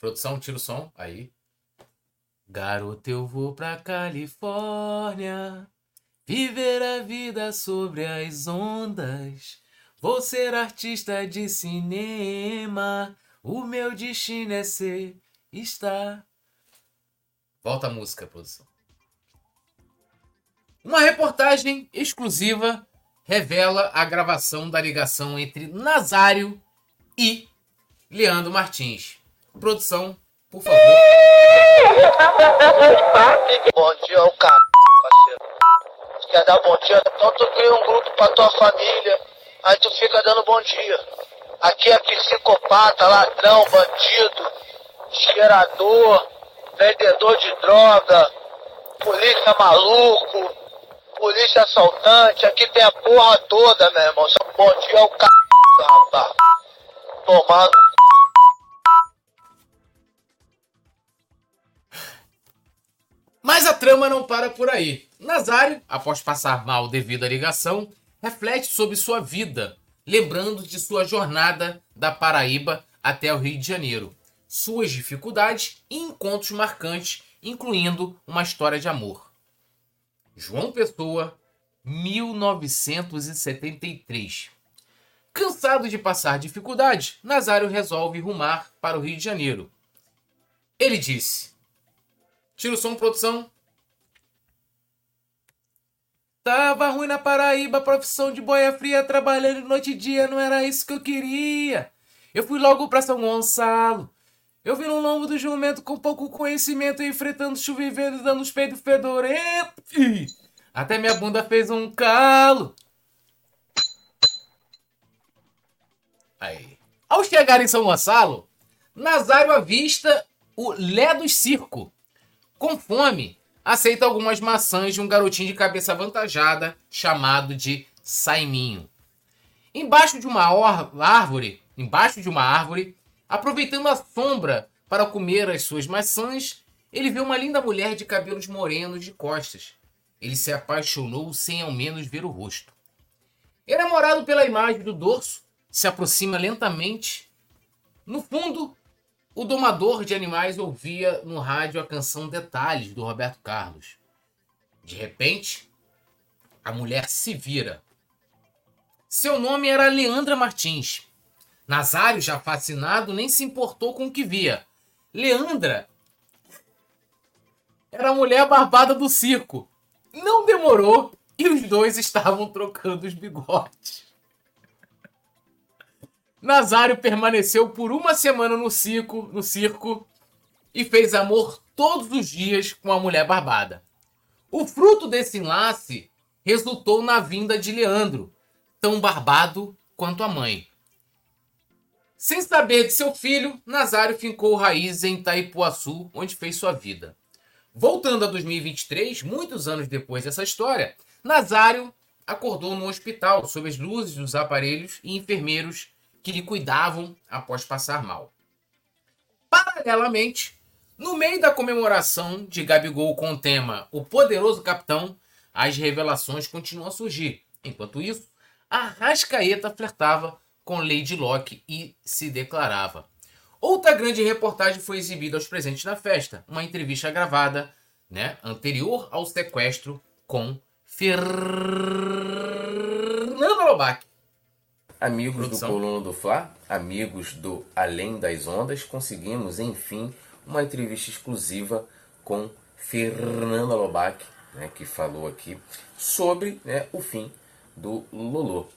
Produção, tira o som. Aí. Garoto, eu vou pra Califórnia. Viver a vida sobre as ondas. Vou ser artista de cinema. O meu destino é ser, estar. Volta a música, produção. Uma reportagem exclusiva revela a gravação da ligação entre Nazário e Leandro Martins. Produção, por favor. Bom dia, o cara, quer dar bom dia? Então tu cria um grupo pra tua família, aí tu fica dando bom dia. Aqui é psicopata, ladrão, bandido, cheirador, vendedor de droga, polícia maluco, polícia assaltante, aqui tem a porra toda, meu irmão. Só bom dia é o c... rapaz. Mas a trama não para por aí. Nazário, após passar mal devido à ligação, reflete sobre sua vida, lembrando de sua jornada da Paraíba até o Rio de Janeiro, suas dificuldades e encontros marcantes, incluindo uma história de amor. João Pessoa, 1973. Cansado de passar dificuldades, Nazário resolve rumar para o Rio de Janeiro. Ele disse: Tira o som, produção. Tava ruim na Paraíba, profissão de boia fria, trabalhando noite e dia, não era isso que eu queria. Eu fui logo pra São Gonçalo. Eu vi no lombo do jumento com pouco conhecimento, enfrentando chuva e vento, dando os peitos fedorentos. Até minha bunda fez um calo. Aí. Ao chegar em São Gonçalo, Nazário avista o Lé do Circo. Com fome, aceita algumas maçãs de um garotinho de cabeça avantajada chamado de Saiminho. Embaixo de uma árvore, embaixo de uma árvore, Aproveitando a sombra para comer as suas maçãs, ele vê uma linda mulher de cabelos morenos de costas. Ele se apaixonou sem ao menos ver o rosto. Enamorado pela imagem do dorso, se aproxima lentamente. No fundo, o domador de animais ouvia no rádio a canção Detalhes do Roberto Carlos. De repente, a mulher se vira. Seu nome era Leandra Martins. Nazário, já fascinado, nem se importou com o que via. Leandra era a mulher barbada do circo. Não demorou e os dois estavam trocando os bigodes. Nazário permaneceu por uma semana no circo, no circo e fez amor todos os dias com a mulher barbada. O fruto desse enlace resultou na vinda de Leandro, tão barbado quanto a mãe. Sem saber de seu filho, Nazário fincou raízes em Itaipuaçu, onde fez sua vida. Voltando a 2023, muitos anos depois dessa história, Nazário acordou no hospital sob as luzes dos aparelhos e enfermeiros que lhe cuidavam após passar mal. Paralelamente, no meio da comemoração de Gabigol com o tema O Poderoso Capitão, as revelações continuam a surgir. Enquanto isso, a Rascaeta flertava com Lady Locke e se declarava. Outra grande reportagem foi exibida aos presentes na festa, uma entrevista gravada, né, anterior ao sequestro com Fernando Lobac. Amigos Produção. do Coluna do Fla, amigos do Além das Ondas, conseguimos, enfim, uma entrevista exclusiva com Fernanda Lobac, né, que falou aqui sobre né, o fim do Lolo.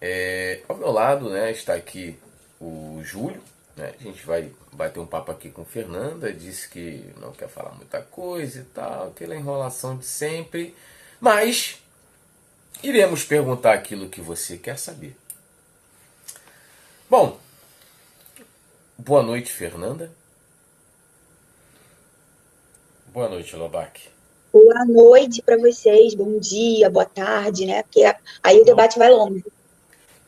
É, ao meu lado né, está aqui o Júlio, né, a gente vai bater um papo aqui com Fernanda, disse que não quer falar muita coisa e tal, aquela enrolação de sempre, mas iremos perguntar aquilo que você quer saber. Bom, boa noite, Fernanda. Boa noite, Lobac. Boa noite para vocês, bom dia, boa tarde, né? Porque aí o debate vai longe.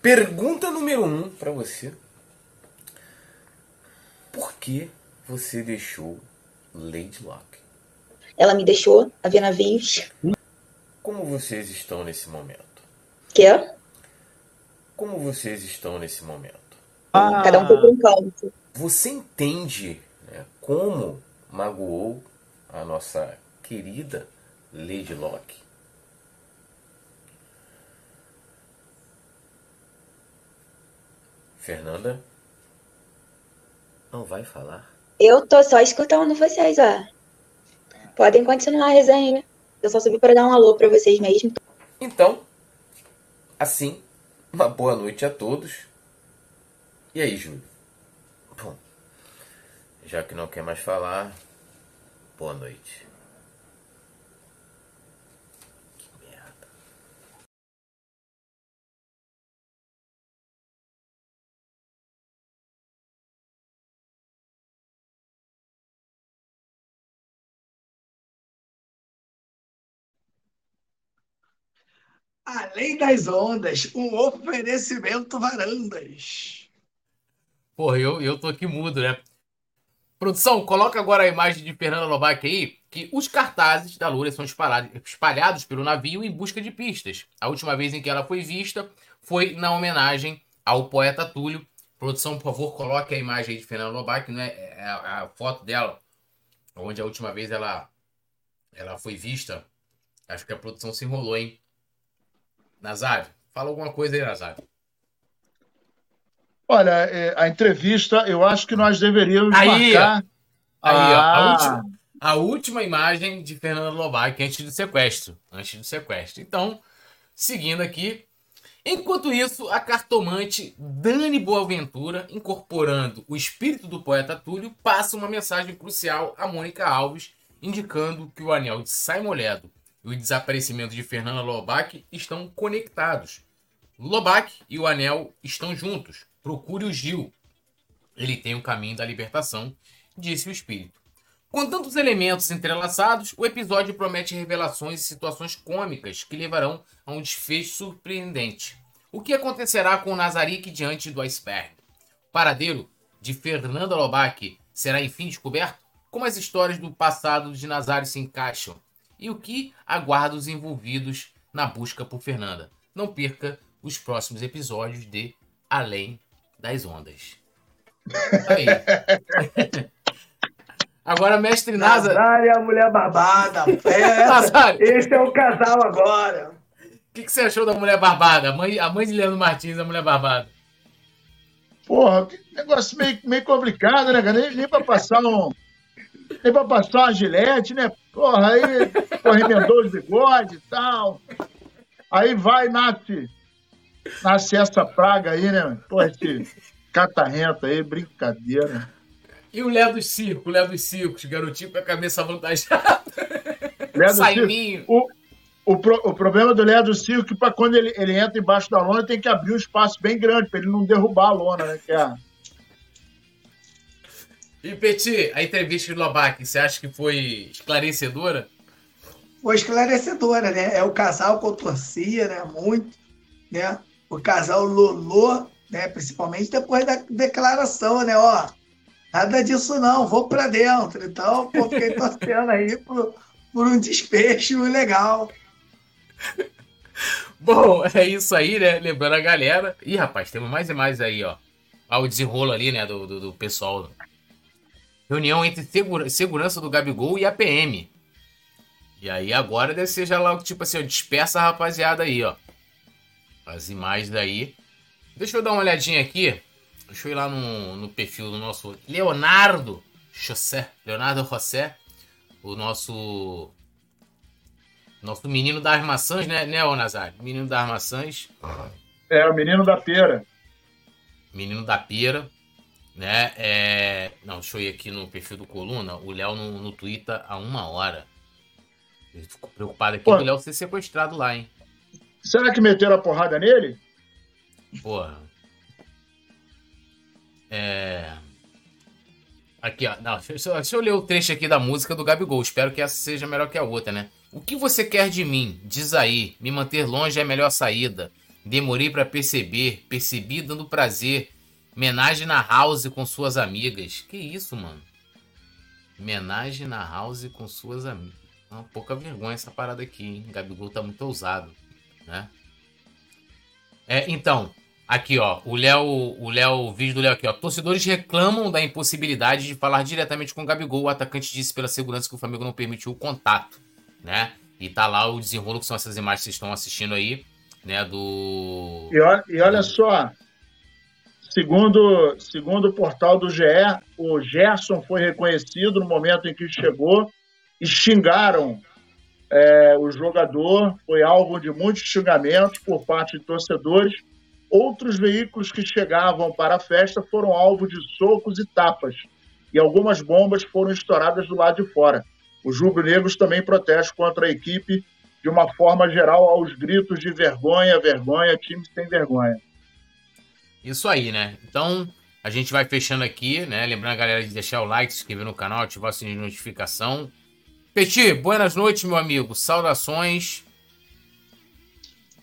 Pergunta número um para você. Por que você deixou Lady Locke? Ela me deixou, a ver navios. Como vocês estão nesse momento? Quê? Como vocês estão nesse momento? Ah. Cada um por um canto. Você entende né, como magoou a nossa querida Lady Locke? Fernanda? Não vai falar? Eu tô só escutando vocês, ó. Podem continuar a resenha. Eu só subi para dar um alô para vocês mesmo. Então, assim, uma boa noite a todos. E aí, Júlio? Bom, já que não quer mais falar, boa noite. Que merda. Além das ondas, um oferecimento varandas. Porra, eu, eu tô aqui mudo, né? Produção, coloca agora a imagem de Fernanda Lobac aí, que os cartazes da Lúria são espalhados pelo navio em busca de pistas. A última vez em que ela foi vista foi na homenagem ao poeta Túlio. Produção, por favor, coloque a imagem aí de Fernanda Lobac, né? É a, a foto dela, onde a última vez ela, ela foi vista. Acho que a produção se enrolou, hein? Nazário, fala alguma coisa aí, Nazário. Olha, é, a entrevista, eu acho que nós deveríamos aí, marcar. Aí, ó, a, ah. última, a última imagem de Fernando Lobac antes do sequestro. Antes do sequestro. Então, seguindo aqui. Enquanto isso, a cartomante Dani Boaventura, incorporando o espírito do poeta Túlio, passa uma mensagem crucial a Mônica Alves, indicando que o anel de Simon Ledo e o desaparecimento de Fernanda Lobac estão conectados. Lobac e o anel estão juntos. Procure o Gil. Ele tem o caminho da libertação, disse o espírito. Com tantos elementos entrelaçados, o episódio promete revelações e situações cômicas que levarão a um desfecho surpreendente. O que acontecerá com Nazarick diante do iceberg? O paradeiro de Fernanda Lobac será enfim descoberto? Como as histórias do passado de Nazário se encaixam? E o que aguarda os envolvidos na busca por Fernanda? Não perca os próximos episódios de Além das ondas. Aí. <laughs> Agora, mestre Nasa. Nazário é a mulher barbada. É, <laughs> esse é o casal agora. O que, que, você achou da mulher barbada? A mãe, a mãe de Leandro Martins, a mulher barbada. Porra, que negócio meio, meio complicado, né, cara? Nem, nem pra passar um. Nem pra passar uma gilete, né? Porra, aí porra, remendou os bigodes e tal. Aí vai, nasce, nasce essa praga aí, né? Pô, esse catarrento aí, brincadeira. E o Léo dos Circos, o Léo dos Circos, garotinho com a cabeça avantajada. Saiminho. O, o, pro, o problema do Léo do Circo é que para quando ele, ele entra embaixo da lona, tem que abrir um espaço bem grande para ele não derrubar a lona, né? Que é... E Petit, a entrevista de Lobac, você acha que foi esclarecedora? Foi esclarecedora, né? É o casal que eu torcia, né? Muito, né? O casal Lolo, né? Principalmente depois da declaração, né? Ó, nada disso não, vou para dentro. Então, pô, fiquei <laughs> torcendo aí por, por um despecho legal. <laughs> Bom, é isso aí, né? Lembrando a galera. Ih, rapaz, temos mais e mais aí, ó. Ah, o desenrolo ali, né, do, do, do pessoal Reunião entre segura, segurança do Gabigol e a PM. E aí agora deve ser já lá, tipo assim, ó, dispersa a rapaziada aí, ó. As imagens daí. Deixa eu dar uma olhadinha aqui. Deixa eu ir lá no, no perfil do nosso Leonardo José. Leonardo José. O nosso. Nosso menino das maçãs, né, né, Nazário? Menino das maçãs. É, o menino da pera. Menino da pera né? É... Não, deixa eu ir aqui no perfil do Coluna. O Léo no, no Twitter há uma hora. Eu fico preocupado aqui Pô, do Léo ser sequestrado lá, hein? Será que meteram a porrada nele? Porra. É. Aqui, ó. Não, deixa, eu, deixa eu ler o trecho aqui da música do Gabigol. Espero que essa seja melhor que a outra, né? O que você quer de mim? Diz aí. Me manter longe é a melhor saída. Demorei para perceber. Percebi dando prazer. Menagem na house com suas amigas. Que isso, mano? Menagem na house com suas amigas. Uma pouca vergonha essa parada aqui, hein? Gabigol tá muito ousado, né? É, então, aqui ó, o Léo, o Léo, o vídeo do Léo aqui ó. Torcedores reclamam da impossibilidade de falar diretamente com o Gabigol. O atacante disse pela segurança que o Flamengo não permitiu o contato, né? E tá lá o desenrolo que são essas imagens que vocês estão assistindo aí, né? Do. E olha, e olha só, Segundo, segundo o portal do GE, o Gerson foi reconhecido no momento em que chegou e xingaram é, o jogador, foi alvo de muitos xingamentos por parte de torcedores. Outros veículos que chegavam para a festa foram alvo de socos e tapas, e algumas bombas foram estouradas do lado de fora. Os rubro-negros também protestam contra a equipe de uma forma geral aos gritos de vergonha, vergonha, time sem vergonha. Isso aí, né? Então, a gente vai fechando aqui, né? Lembrando a galera de deixar o like, se inscrever no canal, ativar o sininho de notificação. Petit, boas noites, meu amigo. Saudações.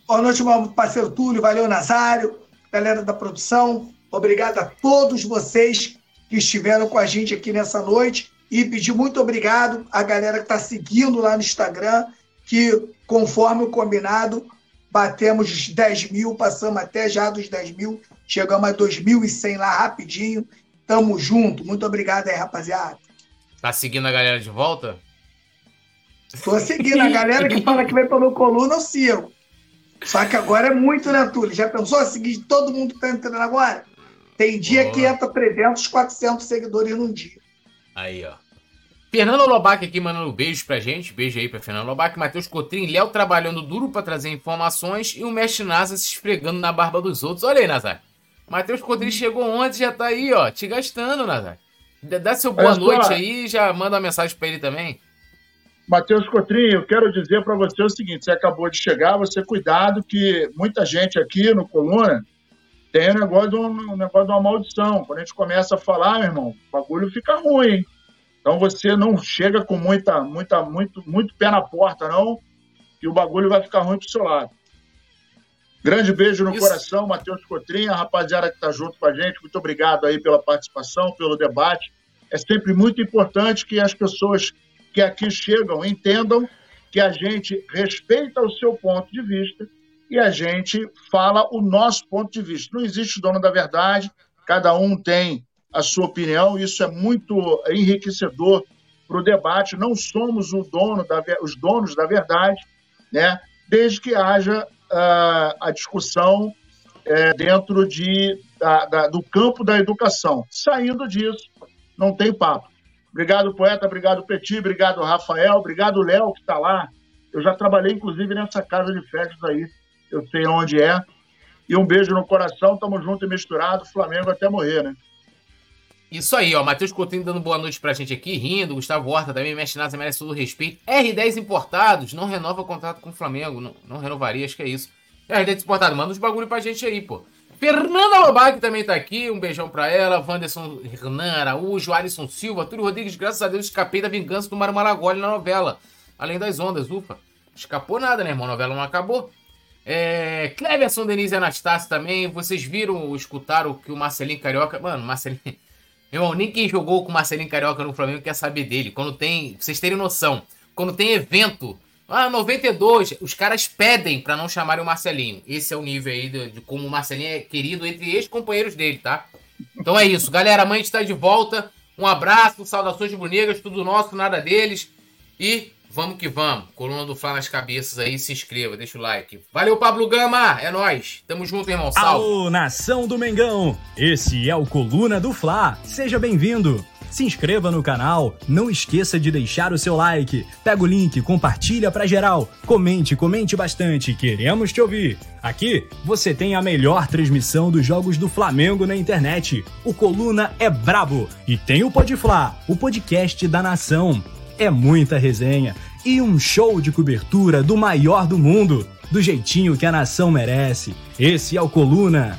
Boa noite, meu parceiro Túlio. Valeu, Nazário. Galera da produção. Obrigado a todos vocês que estiveram com a gente aqui nessa noite. E pedir muito obrigado à galera que está seguindo lá no Instagram, que, conforme o combinado, batemos os 10 mil, passamos até já dos 10 mil Chegamos a 2.100 lá rapidinho. Tamo junto. Muito obrigado aí, rapaziada. Tá seguindo a galera de volta? Tô seguindo. A galera que fala que vai pelo coluna, eu sigo. Só que agora é muito, né, Túlio? Já pensou a seguir todo mundo que tá entrando agora? Tem dia que entra 300, 400 seguidores num dia. Aí, ó. Fernando Lobac aqui mandando um beijo pra gente. Beijo aí pra Fernando Lobac. Matheus Cotrim, Léo trabalhando duro pra trazer informações e o mestre Nasa se esfregando na barba dos outros. Olha aí, Nazar. Matheus Codri chegou ontem já tá aí, ó, te gastando, Nazar. Dá seu boa noite aí e já manda uma mensagem para ele também. Matheus Cotrinho, eu quero dizer para você o seguinte: você acabou de chegar, você cuidado que muita gente aqui no Coluna tem um negócio, de um, um negócio de uma maldição. Quando a gente começa a falar, meu irmão, o bagulho fica ruim. Então você não chega com muita, muita, muito, muito pé na porta, não, e o bagulho vai ficar ruim pro seu lado. Grande beijo no Isso. coração, Matheus Cotrinha, rapaziada que está junto com a gente, muito obrigado aí pela participação, pelo debate. É sempre muito importante que as pessoas que aqui chegam entendam que a gente respeita o seu ponto de vista e a gente fala o nosso ponto de vista. Não existe dono da verdade, cada um tem a sua opinião, isso é muito enriquecedor para o debate. Não somos dono da, os donos da verdade, né? desde que haja uh, a discussão uh, dentro de, da, da, do campo da educação. Saindo disso, não tem papo. Obrigado, poeta, obrigado, Petit, obrigado, Rafael, obrigado, Léo, que está lá Eu já trabalhei, inclusive, nessa casa de festas aí. Eu sei onde é. E um beijo no coração, tamo junto e misturado, Flamengo até morrer, né? Isso aí, ó. Matheus Coutinho dando boa noite pra gente aqui, rindo. Gustavo Horta também, mexe nada, merece todo o respeito. R10 Importados, não renova o contrato com o Flamengo. Não, não renovaria, acho que é isso. R10 Importados, manda uns bagulho pra gente aí, pô. Fernanda Lobac também tá aqui, um beijão pra ela. Wanderson Hernan Araújo, Alisson Silva, Túlio Rodrigues, graças a Deus escapei da vingança do Mário Maragoli na novela. Além das ondas, ufa. Escapou nada, né, irmão? A novela não acabou. É, Cleverson Denise Anastácio também. Vocês viram, escutaram o que o Marcelinho Carioca. Mano, Marcelinho. <laughs> Irmão, nem quem jogou com o Marcelinho Carioca no Flamengo quer saber dele. Quando tem. Vocês terem noção. Quando tem evento. Ah, 92. Os caras pedem para não chamarem o Marcelinho. Esse é o nível aí de, de como o Marcelinho é querido entre ex-companheiros dele, tá? Então é isso. Galera, amanhã a gente tá de volta. Um abraço, saudações de Brunegas, tudo nosso, nada deles. E Vamos que vamos. Coluna do Fla nas cabeças aí, se inscreva, deixa o like. Valeu, Pablo Gama! É nós. Tamo junto, irmão. Salve. Alô, nação do Mengão! Esse é o Coluna do Fla. Seja bem-vindo. Se inscreva no canal, não esqueça de deixar o seu like. Pega o link, compartilha pra geral. Comente, comente bastante, queremos te ouvir. Aqui você tem a melhor transmissão dos jogos do Flamengo na internet. O Coluna é brabo e tem o Podfla, o podcast da nação é muita resenha e um show de cobertura do maior do mundo, do jeitinho que a nação merece. Esse é o Coluna.